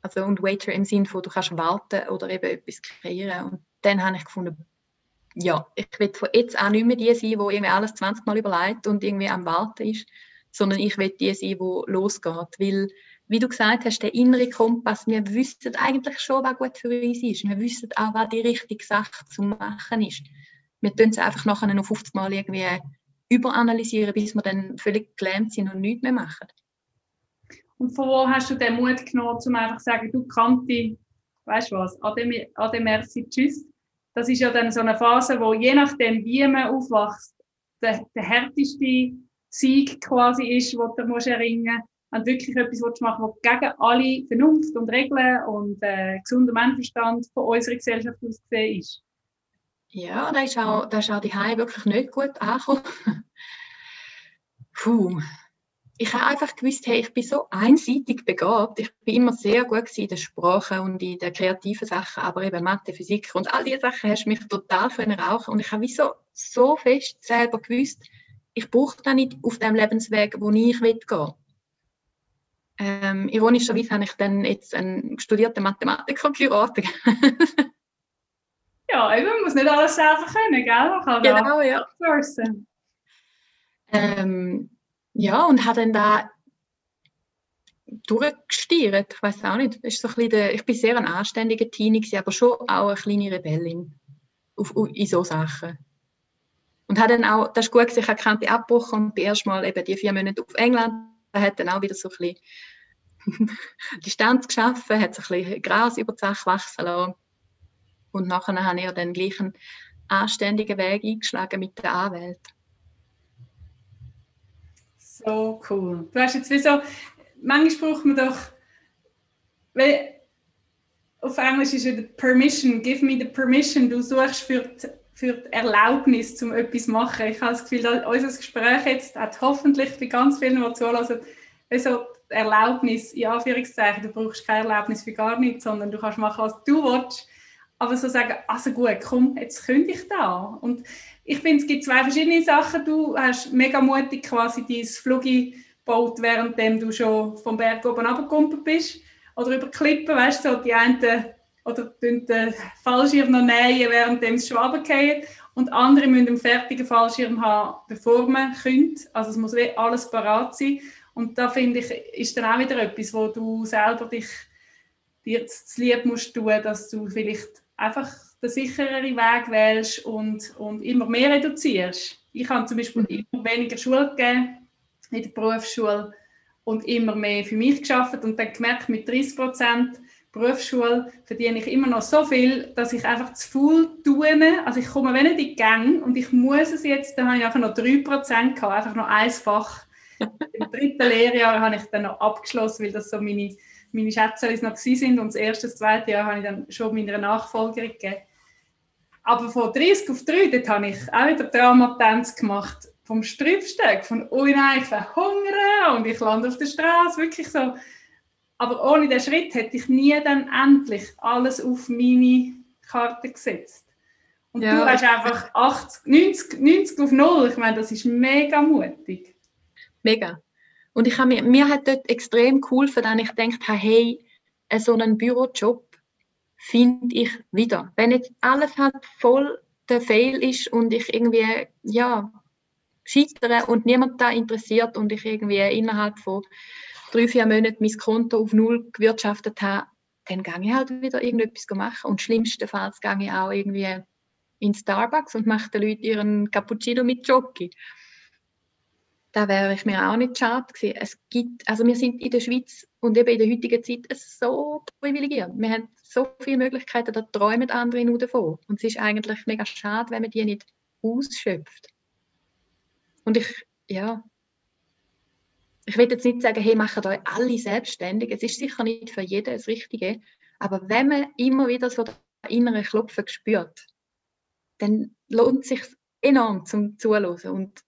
Also und Waiter im Sinne von, du kannst warten oder eben etwas kreieren. Und dann habe ich gefunden, ja, ich will von jetzt auch nicht mehr die sein, die irgendwie alles 20 Mal überlegt und irgendwie am Warten ist, sondern ich will die sein, die losgeht. Weil, wie du gesagt hast, der innere Kompass, wir wissen eigentlich schon, was gut für uns ist. Wir wissen auch, was die richtige Sache zu machen ist. Wir tun es einfach nachher noch 50 Mal irgendwie überanalysieren, bis wir dann völlig gelähmt sind und nichts mehr machen. Und von wo hast du den Mut genommen, um einfach zu sagen, du Kanti, weißt du was, ade, ade merci, tschüss. Das ist ja dann so eine Phase, wo je nachdem, wie man aufwächst, der, der härteste Sieg quasi ist, den du musst erringen musst. Du wirklich etwas willst machen was gegen alle Vernunft und Regeln und äh, gesunder Menschenverstand von unserer Gesellschaft aus gesehen ist. Ja, da ist auch, auch die Heim wirklich nicht gut angekommen. Puh. Ich habe einfach gewusst, hey, ich bin so einseitig begabt. Ich bin immer sehr gut in der Sprache und in den kreativen Sachen, aber eben Mathe, Physik und all diese Sachen hast mich total können rauchen. Und ich habe wie so, so fest selber gewusst, ich brauche da nicht auf dem Lebensweg, wo ich will gehen. Ähm, ironischerweise habe ich dann jetzt einen studierten Mathematiker geheiratet. Ja, eben, man muss nicht alles selber können, gell? Man kann genau, ja. Ähm, ja, und habe dann da durchgestiert. Ich weiß auch nicht. Ist so ein der, ich bin sehr ein anständiger Teenie, aber schon auch eine kleine Rebellin auf, in so Sachen. Und habe dann auch, das ist gut, ich habe Kante abgebrochen und bin erst mal eben die vier Monate auf England. Da hat dann auch wieder so ein bisschen Distanz geschaffen, hat so ein bisschen Gras über die Sache wachsen lassen. Und nachher habe ich dann gleich einen anständigen Weg eingeschlagen mit der Anwalt. So cool. Du hast jetzt wie so, manchmal braucht man doch, weil auf Englisch ist es Permission, give me the permission. Du suchst für die, für die Erlaubnis, um etwas zu machen. Ich habe das Gefühl, dass unser Gespräch jetzt hat hoffentlich bei ganz vielen, die zulassen, also Erlaubnis, in Anführungszeichen, du brauchst keine Erlaubnis für gar nichts, sondern du kannst machen, was du willst. Aber so sagen, also gut, komm, jetzt könnte ich da. Und ich finde, es gibt zwei verschiedene Sachen. Du hast mega mutig quasi dein Flugi gebaut, während du schon vom Berg oben runtergekommen bist. Oder über Klippen, weißt du, so die einen oder den Fallschirm noch nähen, während sie schon runterfallen. Und andere müssen einen fertigen Fallschirm haben, bevor man könnte. Also es muss alles parat sein. Und da finde ich, ist dann auch wieder etwas, wo du selber dich dir das Lieb musst tun, dass du vielleicht einfach den sichereren Weg wählst und, und immer mehr reduzierst. Ich habe zum Beispiel mhm. immer weniger Schule gegeben in der Berufsschule und immer mehr für mich geschafft und dann gemerkt, mit 30 Prozent Berufsschule verdiene ich immer noch so viel, dass ich einfach zu viel tue. Also ich komme wenn in die Gang und ich muss es jetzt, dann habe ich einfach noch 3 Prozent gehabt, einfach noch ein Fach. Im dritten Lehrjahr habe ich dann noch abgeschlossen, weil das so meine, meine Schätze noch sind und das erste, das zweite Jahr habe ich dann schon meiner Nachfolgerin gegeben. Aber von 30 auf 3, dort habe ich auch wieder Dramatanz gemacht. Vom Strübstück, von «Oh nein, ich verhungere» und ich lande auf der Straße, wirklich so. Aber ohne den Schritt hätte ich nie dann endlich alles auf meine Karte gesetzt. Und ja. du hast einfach 80, 90, 90 auf 0. Ich meine, das ist mega mutig. Mega. Und ich habe mir, mir hat dort extrem geholfen, dass ich gedacht habe, hey, so einen Bürojob finde ich wieder. Wenn jetzt alles halt voll der Fail ist und ich irgendwie, ja, scheitere und niemand da interessiert und ich irgendwie innerhalb von drei, vier Monaten mein Konto auf Null gewirtschaftet habe, dann gehe ich halt wieder irgendetwas machen. Und schlimmstenfalls gehe ich auch irgendwie in Starbucks und mache den Leuten ihren Cappuccino mit Jockey da wäre ich mir auch nicht schade gewesen. Es gibt, also wir sind in der Schweiz und eben in der heutigen Zeit so privilegiert. Wir haben so viele Möglichkeiten, da träumen andere nur davon. Und es ist eigentlich mega schade, wenn man die nicht ausschöpft. Und ich, ja, ich will jetzt nicht sagen, hey, macht euch alle selbstständig. Es ist sicher nicht für jeden das Richtige. Aber wenn man immer wieder so den inneren Klopfen spürt, dann lohnt es sich enorm zum Zuhören. Und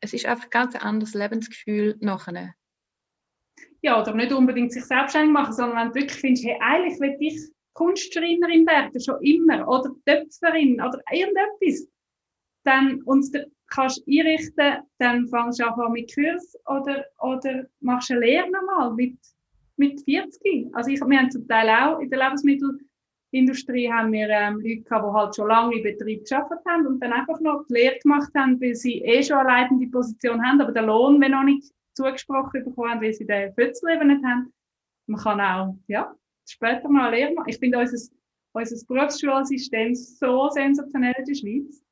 es ist einfach ganz ein anderes Lebensgefühl nachher. Ja, oder nicht unbedingt sich selbstständig machen, sondern wenn du wirklich findest, hey, eigentlich will ich Kunstschreinerin werden, schon immer, oder Töpferin, oder irgendetwas, dann uns kannst einrichten, dann fängst du an mit Kurs oder, oder machst eine Lehre nochmal mit, mit 40. Also ich, wir haben zum Teil auch in der Lebensmittel Industrie haben wir ähm, Leute gehabt, die halt schon lange im Betrieb gearbeitet haben und dann einfach noch die Lehre gemacht haben, weil sie eh schon eine leitende Position haben, aber den Lohn wenn noch nicht zugesprochen bekommen haben, weil sie den Fötzel nicht haben. Man kann auch, ja, später mal eine Lehre machen. Ich finde unser, unser Berufsschulsystem so sensationell in der Schweiz.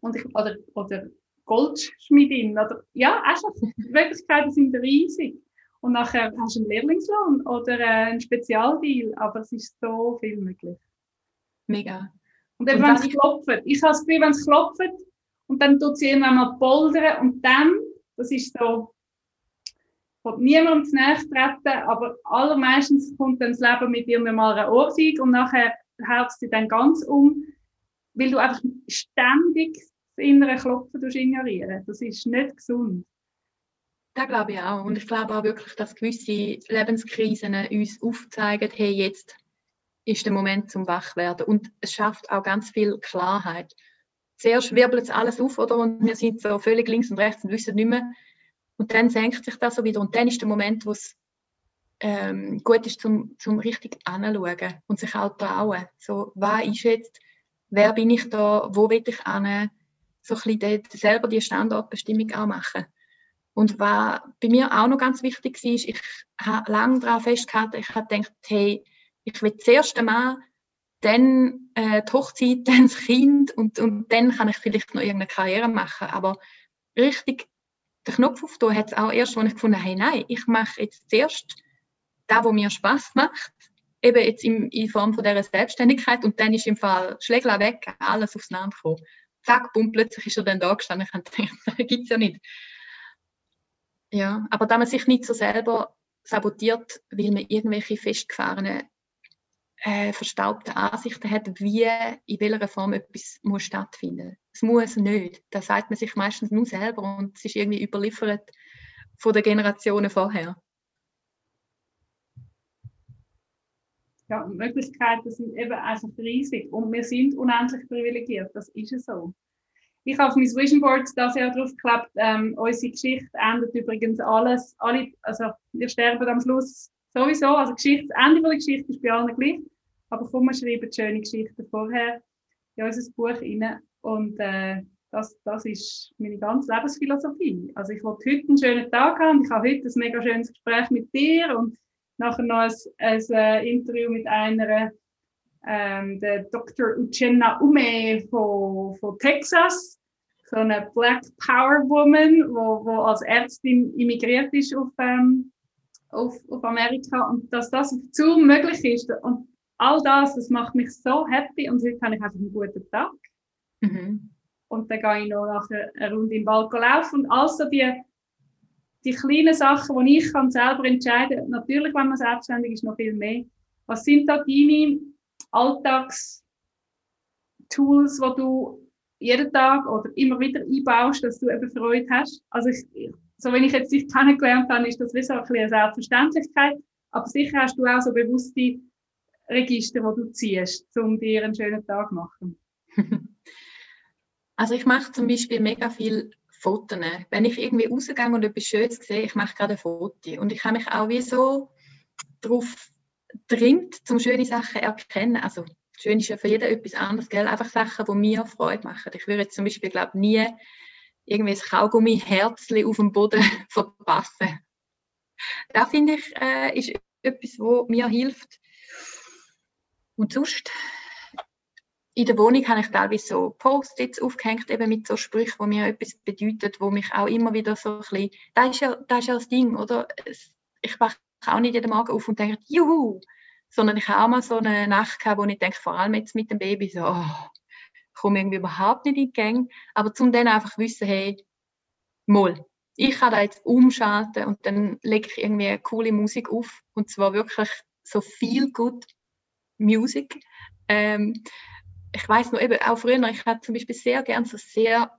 Und ich, oder, oder Goldschmiedin, oder, ja, einfach, die Möglichkeiten sind riesig. Und nachher hast du einen Lehrlingslohn oder äh, einen Spezialdeal, aber es ist so viel möglich. Mega. Und dann, wenn es klopft, ich habe das Gefühl, wenn es klopft und dann tut sie irgendwann mal poldern und dann, das ist so, von niemandem zu nahe treten, aber allermeistens kommt dann das Leben mit dir mal eine Ohrfeige und nachher hält es dich dann ganz um, weil du einfach ständig das innere Klopfen ignorieren Das ist nicht gesund. Das glaube ich auch. Und ich glaube auch wirklich, dass gewisse Lebenskrisen uns aufzeigen, hey, jetzt ist der Moment zum Wachwerden. Und es schafft auch ganz viel Klarheit. Zuerst wirbelt es alles auf, oder? Und wir sind so völlig links und rechts und wissen nicht mehr. Und dann senkt sich das so wieder. Und dann ist der Moment, wo es ähm, gut ist, zum, zum richtig anschauen und sich auch trauen. So, was ist jetzt, wer bin ich da, wo will ich hin? So ein bisschen selber die Standortbestimmung auch machen. Und was bei mir auch noch ganz wichtig war, ich habe lange daran festgehalten, ich habe gedacht, hey, ich will zuerst einmal, dann äh, die Hochzeit, dann das Kind und, und dann kann ich vielleicht noch irgendeine Karriere machen. Aber richtig den Knopf aufzunehmen, hat es auch erst, als ich gefunden habe, hey, nein, ich mache jetzt zuerst das, was mir Spaß macht, eben jetzt in, in Form von dieser Selbstständigkeit und dann ist im Fall Schlägler weg, alles aufs Land gekommen. Zack, bumm, plötzlich ist er dann da gestanden. Ich gedacht, das gibt es ja nicht. Ja, aber da man sich nicht so selber sabotiert, weil man irgendwelche festgefahrenen äh, verstaubte Ansichten hat, wie in welcher Form etwas muss stattfinden. Es muss nicht. Das sagt man sich meistens nur selber und es ist irgendwie überliefert von den Generationen vorher. Ja, Möglichkeiten sind eben einfach riesig und wir sind unendlich privilegiert, das ist es so. Ich habe auf mein Vision Board das Jahr drauf geklebt, ähm, unsere Geschichte endet übrigens alles, alle, also wir sterben am Schluss sowieso, also Geschichte, das Ende der Geschichte ist bei allen gleich, aber komm, wir schreiben schöne Geschichten vorher in unser Buch rein. Und äh, das, das ist meine ganze Lebensphilosophie. Also ich wollte heute einen schönen Tag haben, ich habe heute ein mega schönes Gespräch mit dir und nachher noch ein, ein, ein äh, Interview mit einer, ähm, der Dr. Uchenna Ume von, von Texas, so eine Black Power Woman, wo, wo als Ärztin immigriert ist auf, ähm, auf, auf Amerika und dass das auf Zoom möglich ist und all das, das macht mich so happy und heute habe ich einfach einen guten Tag. Mhm. Und dann gehe ich noch nachher eine Runde im Wald laufen und also die, die kleinen Sachen, die ich kann selber entscheiden kann, natürlich, wenn man selbstständig ist, noch viel mehr. Was sind da deine Alltagstools, die du jeden Tag oder immer wieder einbaust, dass du eben Freude hast? Also ich, so wenn ich jetzt dich kennengelernt habe, ist das wie so ein bisschen eine Selbstverständlichkeit. Aber sicher hast du auch so bewusste Register, die du ziehst, um dir einen schönen Tag zu machen. Also ich mache zum Beispiel mega viel Fotos. Wenn ich irgendwie rausgehe und etwas Schönes sehe, ich mache gerade ein Foto. Und ich habe mich auch wie so darauf dringt, um schöne Sachen erkennen. Also schön ist ja für jeden etwas anderes, gell? einfach Sachen, die mir Freude machen. Ich würde jetzt zum Beispiel, glaube nie irgendwie ein Kaugummi-Herzchen auf dem Boden verpassen. Da finde ich, äh, ist etwas, was mir hilft. Und sonst in der Wohnung habe ich teilweise so Post-its aufgehängt, eben mit so Sprüchen, die mir etwas bedeuten, wo mich auch immer wieder so ein bisschen, das ist ja das, ist ja das Ding, oder? Ich wache auch nicht jeden Morgen auf und denke, juhu, sondern ich habe auch mal so eine Nacht gehabt, wo ich denke, vor allem jetzt mit dem Baby, so, oh, ich komme irgendwie überhaupt nicht in die Gang, aber zum dann einfach wissen, hey, mal, ich kann da jetzt umschalten und dann lege ich irgendwie eine coole Musik auf und zwar wirklich so viel gut Musik. Ähm, ich weiß noch eben, auch früher, ich hatte zum Beispiel sehr gerne so sehr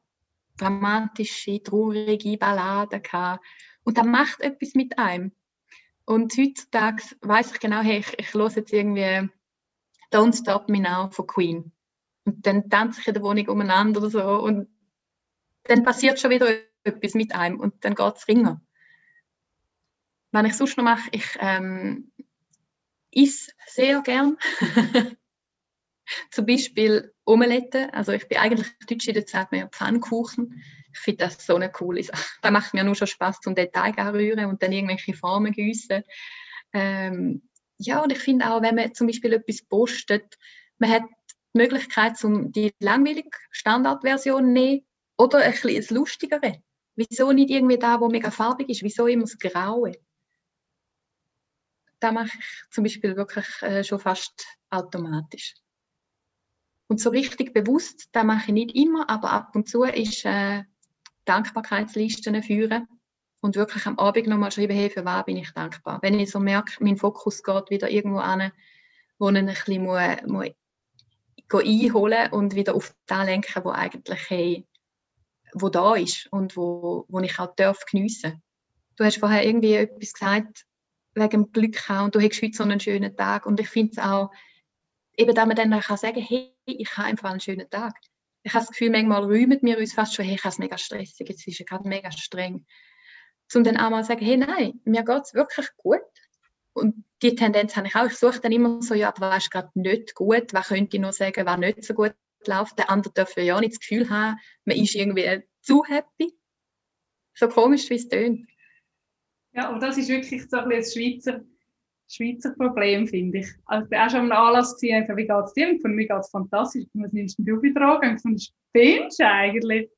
dramatische, traurige Balladen gehabt. Und das macht etwas mit einem. Und heutzutage weiß ich genau, hey, ich, ich höre jetzt irgendwie Don't Stop Me Now von Queen. Und dann tanze ich in der Wohnung umeinander oder so. Und dann passiert schon wieder etwas mit einem und dann geht es ringer. Was ich sonst noch mache, ich ähm, esse sehr gern. Zum Beispiel Omelette. Also ich bin eigentlich Deutsche, da sagt man ja Pfannkuchen. Ich finde das so eine coole Sache. Da macht mir nur schon Spaß zum Detail rühren und dann irgendwelche Formen gießen. Ähm, ja, und ich finde auch, wenn man zum Beispiel etwas postet, man hat die Möglichkeit, um die langweilige Standardversion zu nehmen oder ein bisschen Lustigere. Wieso nicht irgendwie da, wo mega farbig ist? Wieso immer das Graue? Da mache ich zum Beispiel wirklich äh, schon fast automatisch. Und so richtig bewusst, das mache ich nicht immer, aber ab und zu ist äh, Dankbarkeitslisten führen und wirklich am Abend nochmal schreiben, hey, für was bin ich dankbar. Wenn ich so merke, mein Fokus geht wieder irgendwo an, wo ich ein bisschen muss, muss einholen und wieder auf das lenken, wo eigentlich hey, wo da ist und wo, wo ich auch darf geniessen. Du hast vorher irgendwie etwas gesagt wegen dem Glück haben und du hast heute so einen schönen Tag und ich finde es auch eben, dass man dann kann sagen hey, ich habe einfach einen schönen Tag. Ich habe das Gefühl, manchmal räumen wir uns fast schon, hey, ich habe es mega stressig, jetzt ist es gerade mega streng. Um dann auch mal zu sagen, hey, nein, mir geht es wirklich gut. Und die Tendenz habe ich auch. Ich suche dann immer so, ja, was ist gerade nicht gut, was könnte ich noch sagen, was nicht so gut läuft. Der andere darf ja nicht das Gefühl haben, man ist irgendwie zu happy. So komisch, wie es tönt. Ja, und das ist wirklich so ein bisschen Schweizer Schweizer Problem, finde ich. Also, ich war auch schon am Anlass gewesen, wie geht es dir? Von mir geht es fantastisch. Was nimmst du bei Drogen? Und ich spinnst eigentlich?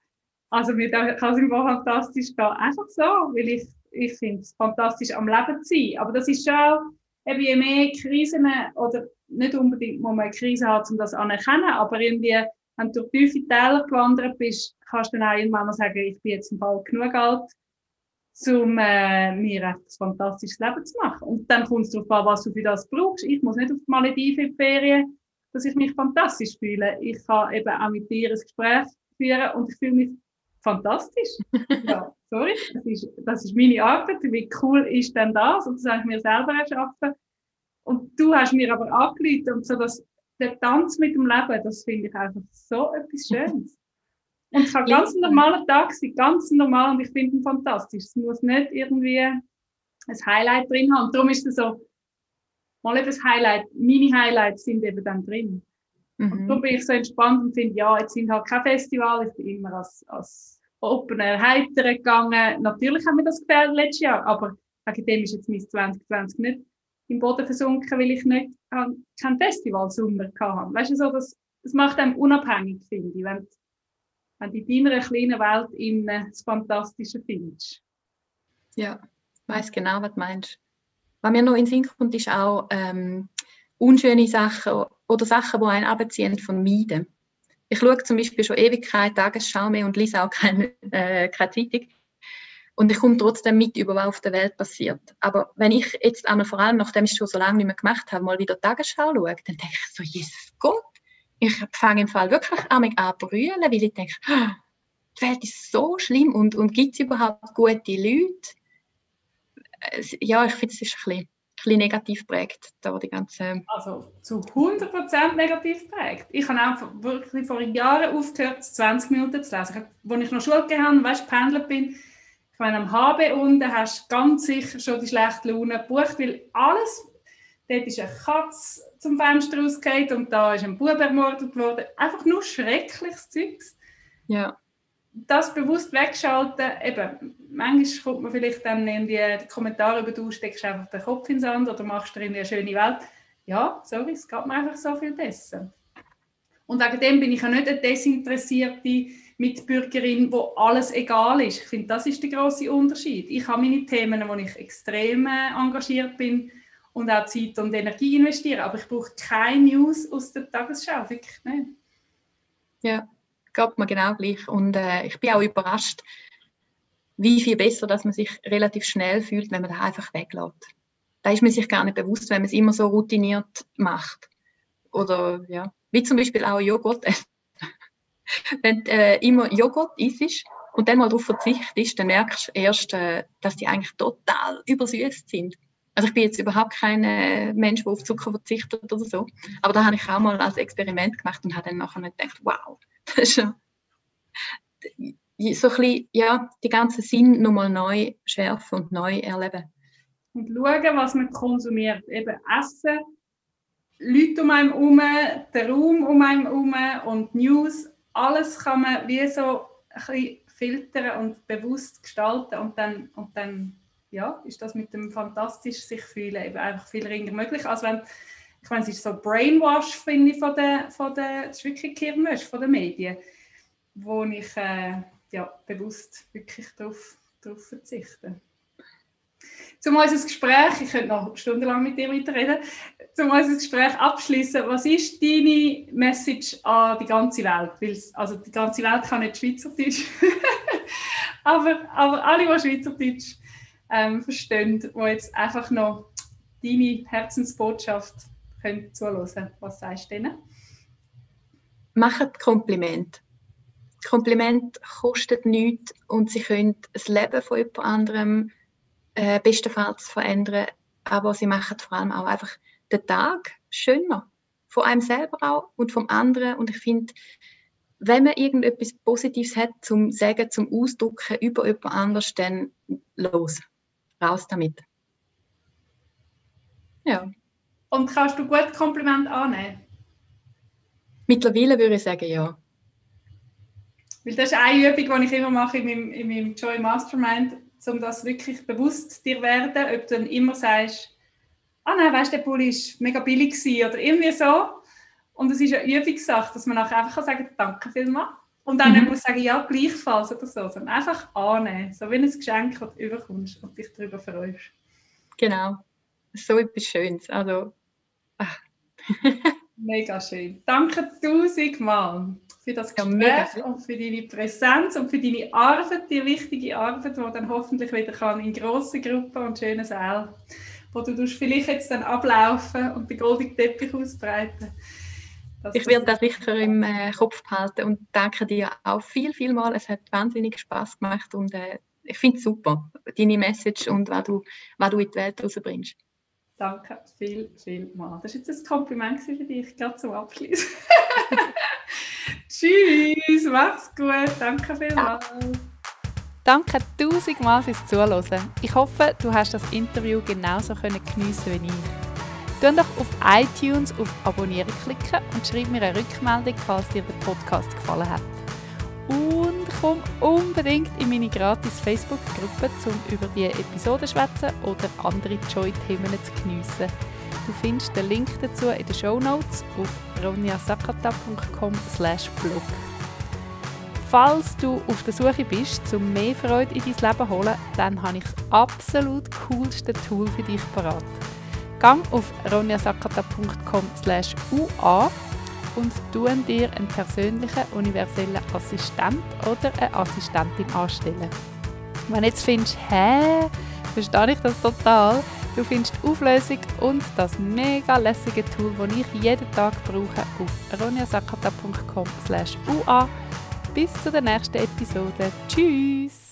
Also, mir kann es immer fantastisch gehen. Einfach so, weil ich, ich finde es fantastisch, am Leben zu sein. Aber das ist schon, eben je mehr Krisen, oder nicht unbedingt muss man eine Krise haben, um das anerkennen, aber irgendwie, wenn du durch tiefe Täler gewandert bist, kannst du dann auch irgendwann mal sagen, ich bin jetzt im Fall genug alt, um äh, mir ein fantastisches Leben zu machen. Und dann kommt es darauf an, was du für das brauchst. Ich muss nicht auf die Malediven in die Ferien, dass ich mich fantastisch fühle. Ich kann eben auch mit dir ein Gespräch führen und ich fühle mich fantastisch. ja, sorry, das ist, das ist meine Arbeit. Wie cool ist denn das? Und das habe ich mir selber erschaffen. Und du hast mir aber angeleitet und so dass der Tanz mit dem Leben, das finde ich einfach so etwas Schönes. Und es kann ganz ein normaler Tag sein, ganz normal und ich finde ihn fantastisch. Es muss nicht irgendwie ein Highlight drin haben. Und darum ist es so, mal eben das Highlight, meine Highlights sind eben dann drin. Mhm. Und darum bin ich so entspannt und finde, ja, jetzt sind halt kein Festival, ich bin immer als, als Opener heiter gegangen. Natürlich haben wir das gefällt letztes Jahr, aber wegen dem ist jetzt mein 2020 nicht im Boden versunken, weil ich nicht kein Festivalsommer hatte. Weißt du, so, das, das macht einem unabhängig, finde ich, wenn, wenn du in deiner kleinen Welt innen das Fantastische findest. Ja, ich weiß genau, was du meinst. Was mir noch in den Sinn kommt, ist auch ähm, unschöne Sachen oder Sachen, die einen abziehen von Meiden. Ich schaue zum Beispiel schon Ewigkeit Tagesschau mehr und lese auch keine, äh, keine Zeitung. Und ich komme trotzdem mit über, was auf der Welt passiert. Aber wenn ich jetzt einmal, vor allem nachdem ich es schon so lange nicht mehr gemacht habe, mal wieder Tagesschau schaue, dann denke ich so, Jesus Gott, ich fange im Fall wirklich an, zu brüllen, weil ich denke, oh, die Welt ist so schlimm und, und gibt es überhaupt gute Leute? Ja, ich finde, es ist ein bisschen, ein bisschen negativ prägt, da die ganze... Also zu 100% negativ prägt. Ich habe auch wirklich vor Jahren aufgehört, 20 Minuten zu lesen. Als ich noch Schule gehabt weißt, pendelt bin, ich meine, am HB unten hast du ganz sicher schon die schlechte Laune gebucht, weil alles, dort ist eine Katze zum Fenster rausgefallen und da ist ein Bub ermordet worden. Einfach nur schreckliches Zeugs. Ja. Das bewusst wegschalten, eben, manchmal kommt man vielleicht dann in die, die Kommentare über, du steckst einfach den Kopf ins Sand oder machst dir in eine schöne Welt. Ja, sorry, es geht mir einfach so viel besser. Und wegen dem bin ich ja nicht eine desinteressierte Mitbürgerin, wo alles egal ist. Ich finde, das ist der große Unterschied. Ich habe meine Themen, wo ich extrem äh, engagiert bin und auch Zeit und Energie investiere, aber ich brauche keine News aus der Tagesschau, wirklich nicht. Ja, geht mir genau gleich. Und äh, ich bin auch überrascht, wie viel besser, dass man sich relativ schnell fühlt, wenn man das einfach weglässt. Da ist man sich gar nicht bewusst, wenn man es immer so routiniert macht. Oder ja, wie zum Beispiel auch Joghurt wenn du äh, immer Joghurt isst und dann mal darauf verzichtest, dann merkst du erst, äh, dass die eigentlich total übersüßt sind. Also ich bin jetzt überhaupt kein äh, Mensch, der auf Zucker verzichtet oder so. Aber da habe ich auch mal als Experiment gemacht und habe dann nachher gedacht, wow, das ist schon so ein bisschen, ja, die ganzen Sinn nochmal neu schärfen und neu erleben. Und schauen, was man konsumiert. Eben Essen, Leute um einen herum, der Raum um einen herum und News alles kann man wie so ein bisschen filtern und bewusst gestalten und dann, und dann ja, ist das mit dem fantastisch sich fühlen eben einfach viel ringer möglich, als wenn ich meine, es ist so Brainwash, finde ich, von der, von das ist wirklich von den Medien, wo ich äh, ja, bewusst wirklich darauf, darauf verzichte. Zum unser Gespräch, ich könnte noch stundenlang mit dir weiterreden, zum unser Gespräch abschließen. Was ist deine Message an die ganze Welt? Weil, also die ganze Welt kann nicht Schweizerdeutsch, aber, aber alle, die Schweizerdeutsch ähm, verstehen, die jetzt einfach noch deine Herzensbotschaft können zuhören. Was sagst du denen? Macht Kompliment. Kompliment kostet nichts und sie können das Leben von jemand anderem äh, bestenfalls verändern, aber sie machen vor allem auch einfach den Tag schöner. Von einem selber auch und vom anderen. Und ich finde, wenn man irgendetwas Positives hat zum Sagen, zum Ausdrücken über jemand anders, dann los, raus damit. Ja. Und kannst du gut Kompliment annehmen? Mittlerweile würde ich sagen, ja. Weil das ist eine Übung, die ich immer mache in meinem, in meinem Joy Mastermind um das wirklich bewusst dir werden, ob du dann immer sagst, ah nein, weißt du, der Pulli war mega billig oder irgendwie so. Und es ist eine Übungssache, dass man nachher einfach sagen kann, danke vielmals. Und dann mhm. muss sagen, ja, gleichfalls oder so. Sondern einfach annehmen, so wie ein Geschenk, das du überkommst und dich darüber freust. Genau, so etwas Schönes. Also, ach. Mega schön. Danke tausendmal für das Gespräch ja, und für deine Präsenz und für deine Arbeit, die wichtige Arbeit, die dann hoffentlich wieder kann in grossen Gruppen und schönen Sälen, wo du vielleicht jetzt dann ablaufen und den goldenen Teppich ausbreiten. Ich werde das sicher im äh, Kopf behalten und danke dir auch viel, viel mal. Es hat wahnsinnig Spaß gemacht und äh, ich finde es super, deine Message und was du, was du in die Welt rausbringst. Danke viel, viel mal. Das ist jetzt ein Kompliment für dich, gerade zum Abschluss. Tschüss, mach's gut, danke vielmals. Danke tausendmal fürs Zuhören. Ich hoffe, du hast das Interview genauso geniessen wie ich. Tu doch auf iTunes auf Abonnieren klicken und schreib mir eine Rückmeldung, falls dir der Podcast gefallen hat. Und komm unbedingt in meine gratis Facebook-Gruppe, um über die Episode zu schwätzen oder andere Joy-Themen zu geniessen. Du findest den Link dazu in den Show Notes auf ronjasakata.com blog. Falls du auf der Suche bist, um mehr Freude in dein Leben zu holen, dann habe ich das absolut coolste Tool für dich parat. Gang auf ronjasakata.com ua und tun dir einen persönlichen universellen Assistent oder eine Assistentin anstellen. Wenn du jetzt findest, hä, verstehe ich das total, du findest die Auflösung und das mega lässige Tool, das ich jeden Tag brauche, auf ronjasakata.com ua. Bis zur nächsten Episode. Tschüss!